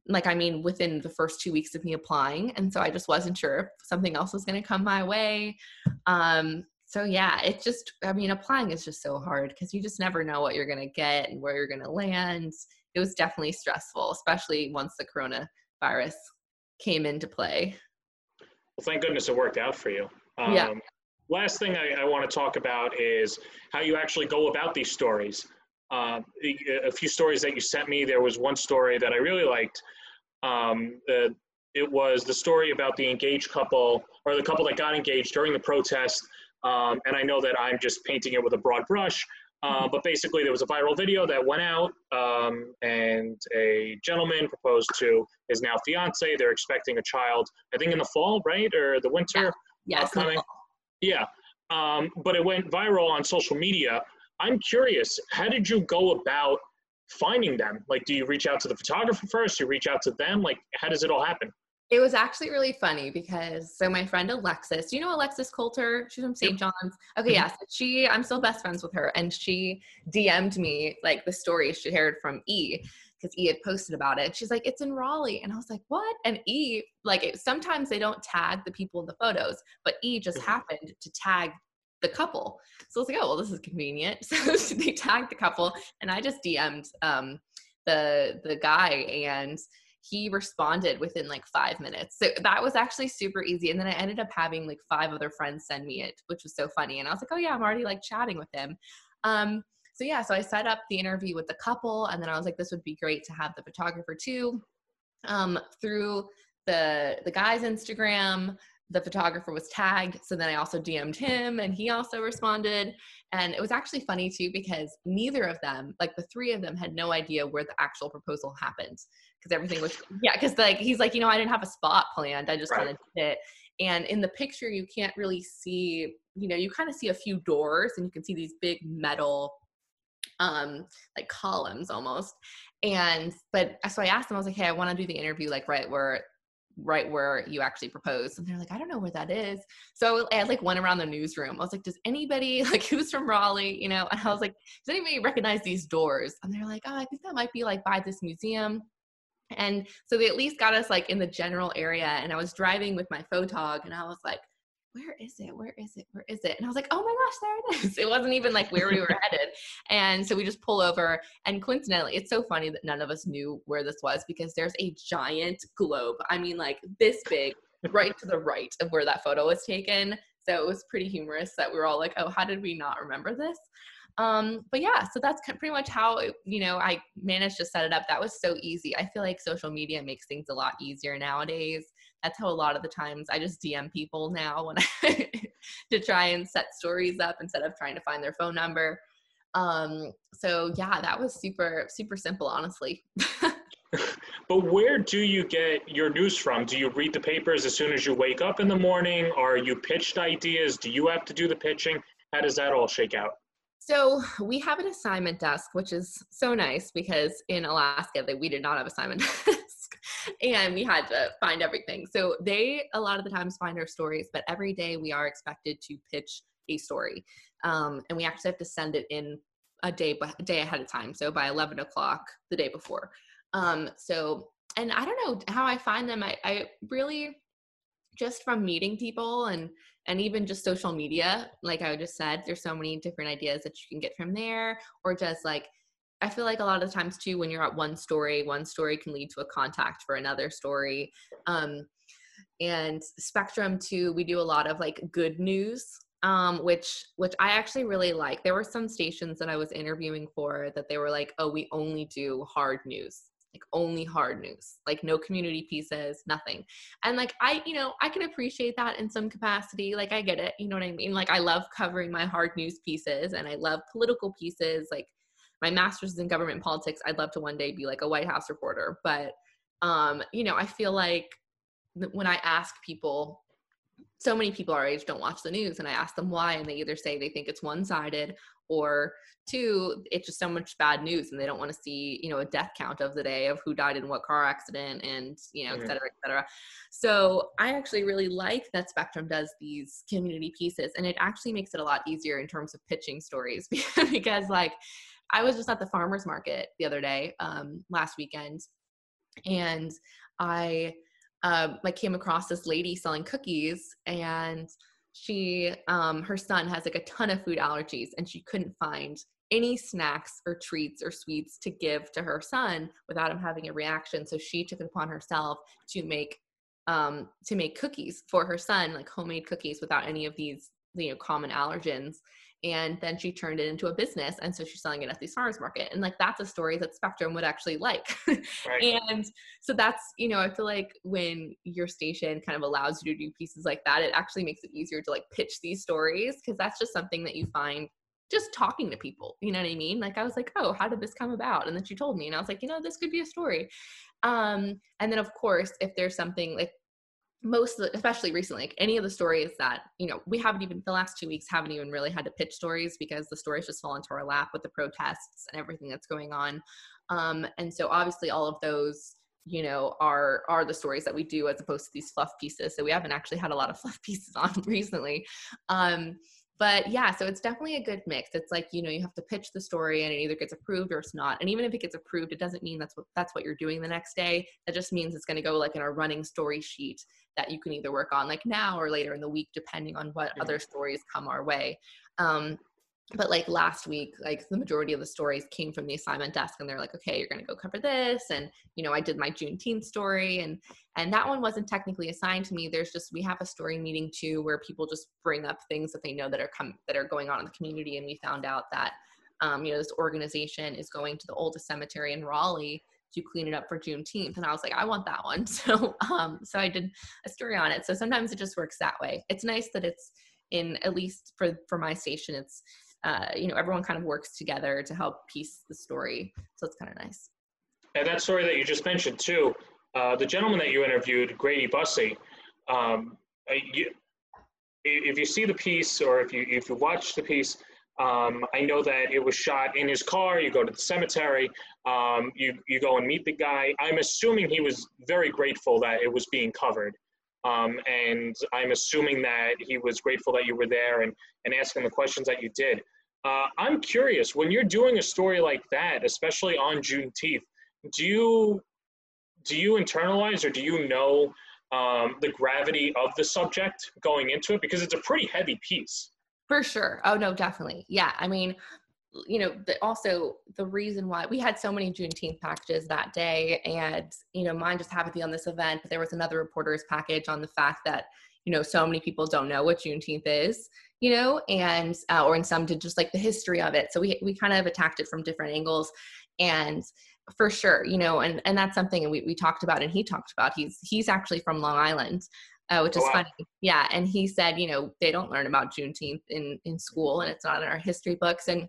like i mean within the first two weeks of me applying and so i just wasn't sure if something else was going to come my way. Um so yeah it just i mean applying is just so hard because you just never know what you're going to get and where you're going to land. It was definitely stressful especially once the coronavirus came into play. Well thank goodness it worked out for you. Um, yeah. last thing I, I want to talk about is how you actually go about these stories uh, a few stories that you sent me. There was one story that I really liked. Um, uh, it was the story about the engaged couple or the couple that got engaged during the protest. Um, and I know that I'm just painting it with a broad brush, uh, but basically there was a viral video that went out, um, and a gentleman proposed to his now fiance. They're expecting a child, I think in the fall, right, or the winter. Yeah. Yes. Yeah. Um, but it went viral on social media. I'm curious, how did you go about finding them? Like, do you reach out to the photographer first? You reach out to them? Like, how does it all happen? It was actually really funny because so my friend Alexis, do you know Alexis Coulter? She's from St. John's. Okay, yes, yeah, so she I'm still best friends with her, and she DM'd me like the story she heard from E because E had posted about it. She's like, it's in Raleigh, and I was like, what? And E like it, sometimes they don't tag the people in the photos, but E just mm-hmm. happened to tag the couple. So I was like, oh, well, this is convenient. So they tagged the couple, and I just DM'd um, the the guy, and he responded within like five minutes. So that was actually super easy. And then I ended up having like five other friends send me it, which was so funny. And I was like, oh yeah, I'm already like chatting with him. Um, so yeah, so I set up the interview with the couple, and then I was like, this would be great to have the photographer too. Um, through the the guy's Instagram, the photographer was tagged. So then I also DM'd him and he also responded. And it was actually funny too because neither of them, like the three of them, had no idea where the actual proposal happened because everything was, yeah, because like he's like, you know, I didn't have a spot planned. I just right. kind of did it. And in the picture, you can't really see, you know, you kind of see a few doors and you can see these big metal um like columns almost and but so i asked him i was like hey i want to do the interview like right where right where you actually propose. and they're like i don't know where that is. So i like went around the newsroom. I was like does anybody like who's from raleigh you know? And i was like does anybody recognize these doors? And they're like oh i think that might be like by this museum. And so they at least got us like in the general area and i was driving with my photog and i was like where is it? Where is it? Where is it? And I was like, oh my gosh, there it is. It wasn't even like where we were headed. And so we just pull over. And coincidentally, it's so funny that none of us knew where this was because there's a giant globe. I mean, like this big, right to the right of where that photo was taken. So it was pretty humorous that we were all like, oh, how did we not remember this? Um, but yeah, so that's pretty much how, it, you know, I managed to set it up. That was so easy. I feel like social media makes things a lot easier nowadays that's how a lot of the times I just DM people now when I to try and set stories up instead of trying to find their phone number. Um, so yeah, that was super super simple, honestly. but where do you get your news from? Do you read the papers as soon as you wake up in the morning? Are you pitched ideas? Do you have to do the pitching? How does that all shake out? So we have an assignment desk, which is so nice because in Alaska that we did not have assignment and we had to find everything. So they a lot of the times find our stories, but every day we are expected to pitch a story, um, and we actually have to send it in a day a day ahead of time. So by eleven o'clock the day before. Um, so and I don't know how I find them. I, I really just from meeting people and and even just social media like i just said there's so many different ideas that you can get from there or just like I feel like a lot of times too, when you're at one story, one story can lead to a contact for another story. Um, and Spectrum too, we do a lot of like good news, um, which which I actually really like. There were some stations that I was interviewing for that they were like, oh, we only do hard news like only hard news like no community pieces nothing and like i you know i can appreciate that in some capacity like i get it you know what i mean like i love covering my hard news pieces and i love political pieces like my master's is in government politics. I'd love to one day be like a White House reporter. But, um, you know, I feel like when I ask people, so many people our age don't watch the news, and I ask them why, and they either say they think it's one sided or two, it's just so much bad news and they don't want to see, you know, a death count of the day of who died in what car accident and, you know, mm-hmm. et cetera, et cetera. So I actually really like that Spectrum does these community pieces and it actually makes it a lot easier in terms of pitching stories because like I was just at the farmers market the other day, um, last weekend, and I uh, like came across this lady selling cookies, and she um, her son has like a ton of food allergies, and she couldn't find any snacks or treats or sweets to give to her son without him having a reaction. So she took it upon herself to make um, to make cookies for her son, like homemade cookies without any of these you know common allergens and then she turned it into a business and so she's selling it at the farmers market and like that's a story that spectrum would actually like. Right. and so that's you know i feel like when your station kind of allows you to do pieces like that it actually makes it easier to like pitch these stories because that's just something that you find just talking to people you know what i mean? Like i was like oh how did this come about? And then she told me and i was like you know this could be a story. Um and then of course if there's something like most the, especially recently like any of the stories that you know we haven't even the last two weeks haven't even really had to pitch stories because the stories just fall into our lap with the protests and everything that's going on. Um, and so obviously all of those you know are are the stories that we do as opposed to these fluff pieces. So we haven't actually had a lot of fluff pieces on recently. Um, but yeah so it's definitely a good mix. It's like you know you have to pitch the story and it either gets approved or it's not. And even if it gets approved it doesn't mean that's what that's what you're doing the next day. That just means it's going to go like in our running story sheet that you can either work on like now or later in the week depending on what other stories come our way. Um, but like last week like the majority of the stories came from the assignment desk and they're like okay you're going to go cover this and you know i did my juneteenth story and and that one wasn't technically assigned to me there's just we have a story meeting too where people just bring up things that they know that are come that are going on in the community and we found out that um, you know this organization is going to the oldest cemetery in raleigh to clean it up for Juneteenth. And I was like, I want that one. So, um, so I did a story on it. So sometimes it just works that way. It's nice that it's in, at least for, for my station, it's, uh, you know, everyone kind of works together to help piece the story. So it's kind of nice. And that story that you just mentioned too, uh, the gentleman that you interviewed, Grady Bussey, um, you, if you see the piece or if you if you watch the piece, um, I know that it was shot in his car. You go to the cemetery. Um, you you go and meet the guy. I'm assuming he was very grateful that it was being covered, um, and I'm assuming that he was grateful that you were there and and asking the questions that you did. Uh, I'm curious when you're doing a story like that, especially on Juneteenth. Do you do you internalize or do you know um, the gravity of the subject going into it because it's a pretty heavy piece. For sure. Oh no, definitely. Yeah. I mean, you know, the, also the reason why we had so many Juneteenth packages that day, and you know, mine just happened to be on this event, but there was another reporter's package on the fact that you know so many people don't know what Juneteenth is, you know, and uh, or in some did just like the history of it. So we we kind of attacked it from different angles, and for sure you know and and that's something we, we talked about and he talked about he's he's actually from long island uh, which is oh, wow. funny yeah and he said you know they don't learn about juneteenth in in school and it's not in our history books and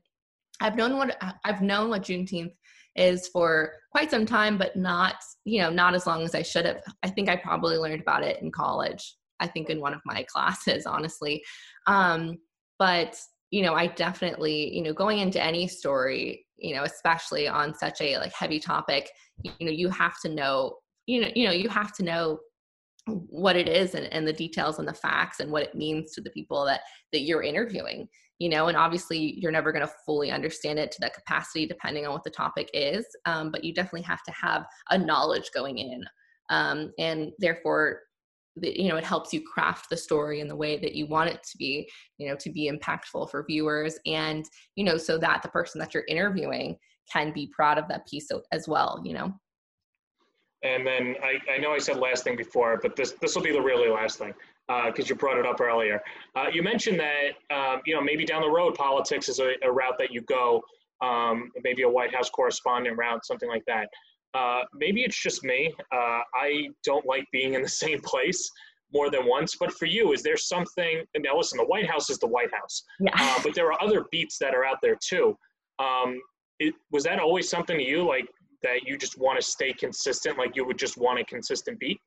i've known what i've known what juneteenth is for quite some time but not you know not as long as i should have. I think i probably learned about it in college i think in one of my classes honestly. Um but you know i definitely you know going into any story you know especially on such a like heavy topic you know you have to know you know you know you have to know what it is and, and the details and the facts and what it means to the people that that you're interviewing you know and obviously you're never going to fully understand it to that capacity depending on what the topic is um, but you definitely have to have a knowledge going in um, and therefore you know it helps you craft the story in the way that you want it to be you know to be impactful for viewers and you know so that the person that you're interviewing can be proud of that piece as well you know? And then I, I know I said last thing before, but this this will be the really last thing because uh, you brought it up earlier. Uh, you mentioned that um, you know maybe down the road politics is a, a route that you go, um, maybe a White House correspondent route, something like that. Uh, maybe it's just me. Uh, I don't like being in the same place more than once. But for you, is there something? Now, listen, the White House is the White House, yeah. uh, but there are other beats that are out there too. Um, it, was that always something to you, like that you just want to stay consistent, like you would just want a consistent beat?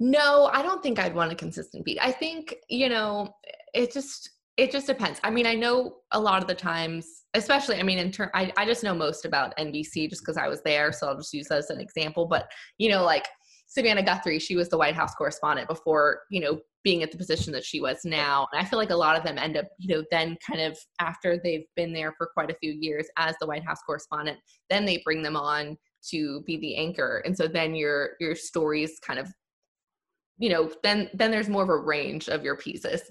No, I don't think I'd want a consistent beat. I think you know, it just it just depends. I mean, I know a lot of the times, especially, I mean, in turn, I, I just know most about NBC just because I was there. So I'll just use that as an example. But, you know, like Savannah Guthrie, she was the White House correspondent before, you know, being at the position that she was now. And I feel like a lot of them end up, you know, then kind of after they've been there for quite a few years as the White House correspondent, then they bring them on to be the anchor. And so then your your stories kind of you know then then there's more of a range of your pieces.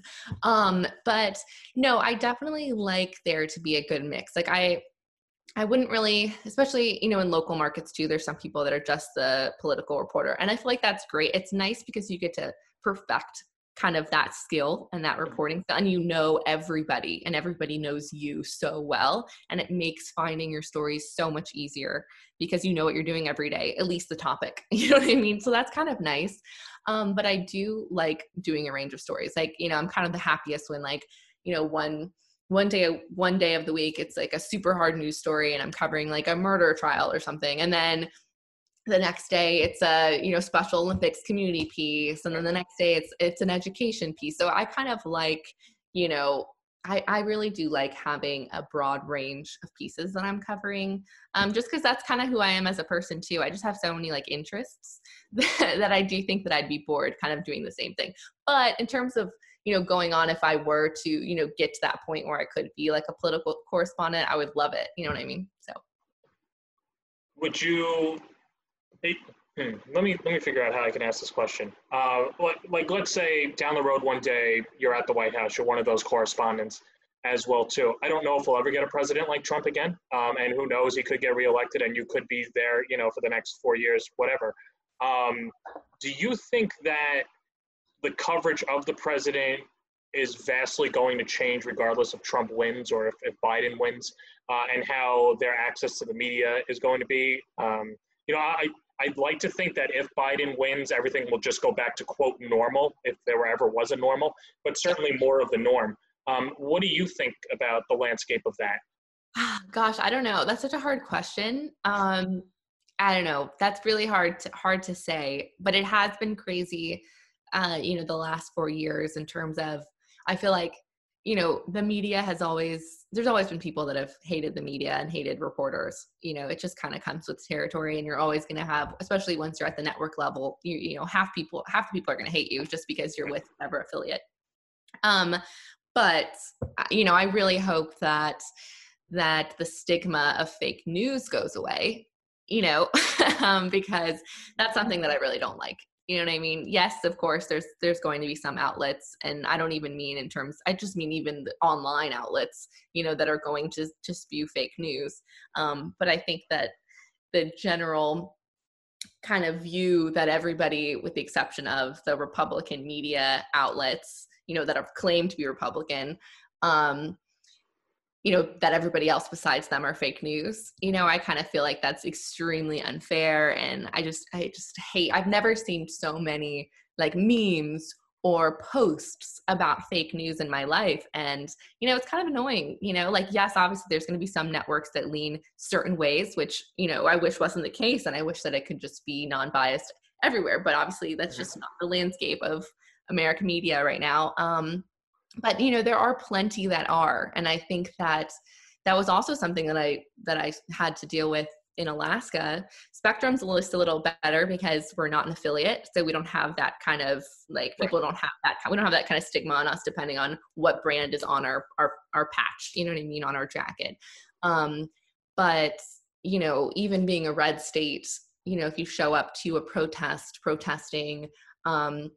Um but no i definitely like there to be a good mix. Like i i wouldn't really especially you know in local markets too there's some people that are just the political reporter and i feel like that's great. It's nice because you get to perfect kind of that skill and that reporting and you know everybody and everybody knows you so well and it makes finding your stories so much easier because you know what you're doing every day at least the topic you know what i mean? So that's kind of nice um, but I do like doing a range of stories. Like, you know, I'm kind of the happiest when like, you know, one one day one day of the week it's like a super hard news story and I'm covering like a murder trial or something. And then the next day it's a you know special olympics community piece and then the next day it's it's an education piece so i kind of like you know I, I really do like having a broad range of pieces that I'm covering, um, just because that's kind of who I am as a person too. I just have so many like interests that, that I do think that I'd be bored kind of doing the same thing. But in terms of you know going on, if I were to you know get to that point where I could be like a political correspondent, I would love it. You know what I mean? So. Would you? Hmm, let me let me figure out how I can ask this question. Uh, like, like, let's say down the road one day you're at the White House, you're one of those correspondents as well too. I don't know if we'll ever get a president like Trump again, um, and who knows, he could get reelected, and you could be there, you know, for the next four years, whatever. Um, do you think that the coverage of the president is vastly going to change regardless if Trump wins or if, if Biden wins, uh, and how their access to the media is going to be? Um, you know, I, I'd like to think that if Biden wins, everything will just go back to quote normal, if there ever was a normal, but certainly more of the norm. Um, what do you think about the landscape of that? Gosh, I don't know. That's such a hard question. Um, I don't know. That's really hard to, hard to say, but it has been crazy. Uh, you know, the last four years in terms of, I feel like, you know, the media has always there's always been people that have hated the media and hated reporters. You know, it just kind of comes with territory, and you're always going to have, especially once you're at the network level, you you know, half people half the people are going to hate you just because you're with whatever affiliate. Um, but uh, you know, I really hope that that the stigma of fake news goes away you know um, because that's something that i really don't like you know what i mean? Yes of course there's there's going to be some outlets and i don't even mean in terms i just mean even the online outlets you know that are going to to spew fake news. Um, but i think that the general kind of view that everybody with the exception of the republican media outlets you know that have claimed to be republican um, you know that everybody else besides them are fake news you know i kind of feel like that's extremely unfair and i just i just hate i've never seen so many like memes or posts about fake news in my life and you know it's kind of annoying you know like yes obviously there's going to be some networks that lean certain ways which you know i wish wasn't the case and i wish that it could just be non-biased everywhere but obviously that's just not the landscape of american media right now um but you know there are plenty that are and i think that that was also something that i that i had to deal with in alaska. Spectrum's a little better because we're not an affiliate so we don't have that kind of like people don't have that we don't have that kind of stigma on us depending on what brand is on our our, our patch you know what i mean on our jacket. Um but you know even being a red state you know if you show up to a protest protesting um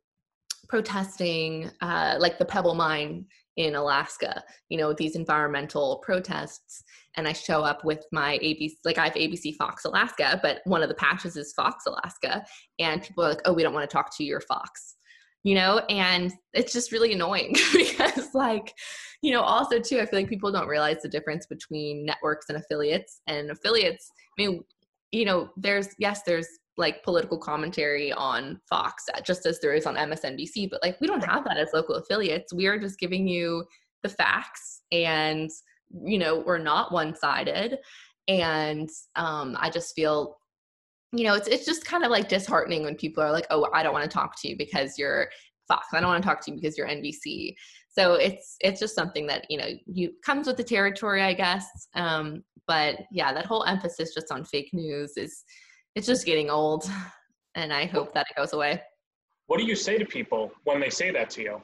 protesting uh, like the pebble mine in alaska you know these environmental protests. And i show up with my abc like i have abc fox alaska but one of the patches is fox alaska. And people are like oh we don't want to talk to your fox you know? And it's just really annoying because like you know also too i feel like people don't realize the difference between networks and affiliates. And affiliates i mean you know there's yes there's like political commentary on Fox, uh, just as there is on MSNBC. But like, we don't have that as local affiliates. We are just giving you the facts, and you know, we're not one sided. And um, I just feel, you know, it's it's just kind of like disheartening when people are like, "Oh, I don't want to talk to you because you're Fox. I don't want to talk to you because you're NBC." So it's it's just something that you know you comes with the territory, I guess. Um, but yeah, that whole emphasis just on fake news is it's just getting old and i hope that it goes away. What do you say to people when they say that to you?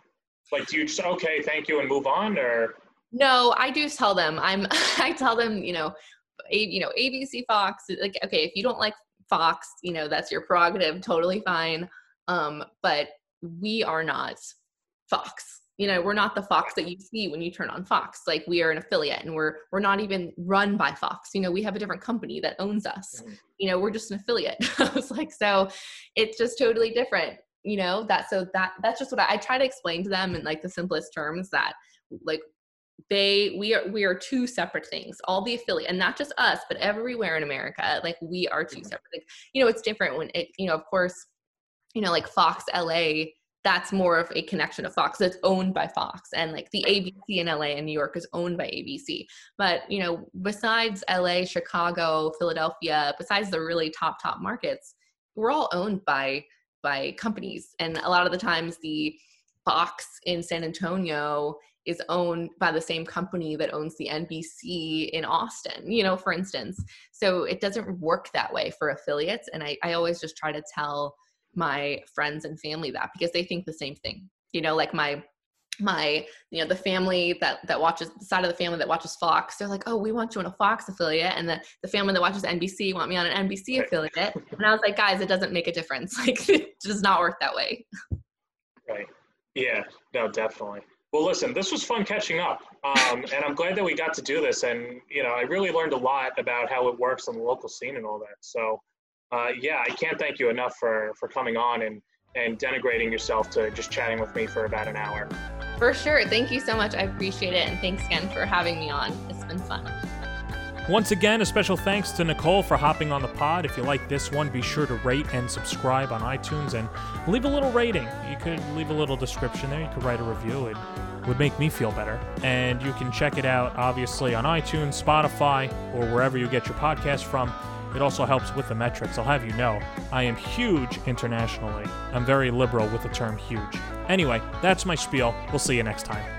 Like do you just okay thank you and move on or? No i do tell them. I'm i tell them you know a, you know abc fox like okay if you don't like fox you know that's your prerogative totally fine. Um but we are not fox you know we're not the fox that you see when you turn on fox. Like we are an affiliate and we're we're not even run by fox. You know we have a different company that owns us. You know we're just an affiliate. I was like so it's just totally different you know that so that that's just what I, I try to explain to them in like the simplest terms that like they we are we are two separate things all the affiliate and not just us but everywhere in america like we are 2 mm-hmm. separate like, you know it's different when it you know of course you know like fox la that's more of a connection of Fox. It's owned by Fox, and like the ABC in LA and New York is owned by ABC. But you know, besides LA, Chicago, Philadelphia, besides the really top top markets, we're all owned by by companies, and a lot of the times the Fox in San Antonio is owned by the same company that owns the NBC in Austin, you know, for instance. So it doesn't work that way for affiliates. And I, I always just try to tell my friends and family that because they think the same thing. You know like my my you know the family that that watches the side of the family that watches fox they're like oh we want you on a fox affiliate. And the, the family that watches nbc want me on an nbc affiliate. And i was like guys it doesn't make a difference. Like it does not work that way. Right. Yeah. No definitely. Well listen this was fun catching up. Um, and i'm glad that we got to do this. And you know i really learned a lot about how it works on the local scene and all that. So uh, yeah, I can't thank you enough for for coming on and and denigrating yourself to just chatting with me for about an hour. For sure. Thank you so much. I appreciate it. And thanks again for having me on. It's been fun. Once again, a special thanks to Nicole for hopping on the pod. If you like this one, be sure to rate and subscribe on iTunes and leave a little rating. You could leave a little description there. You could write a review. It would make me feel better. And you can check it out, obviously, on iTunes, Spotify, or wherever you get your podcast from. It also helps with the metrics. I'll have you know, I am huge internationally. I'm very liberal with the term huge. Anyway, that's my spiel. We'll see you next time.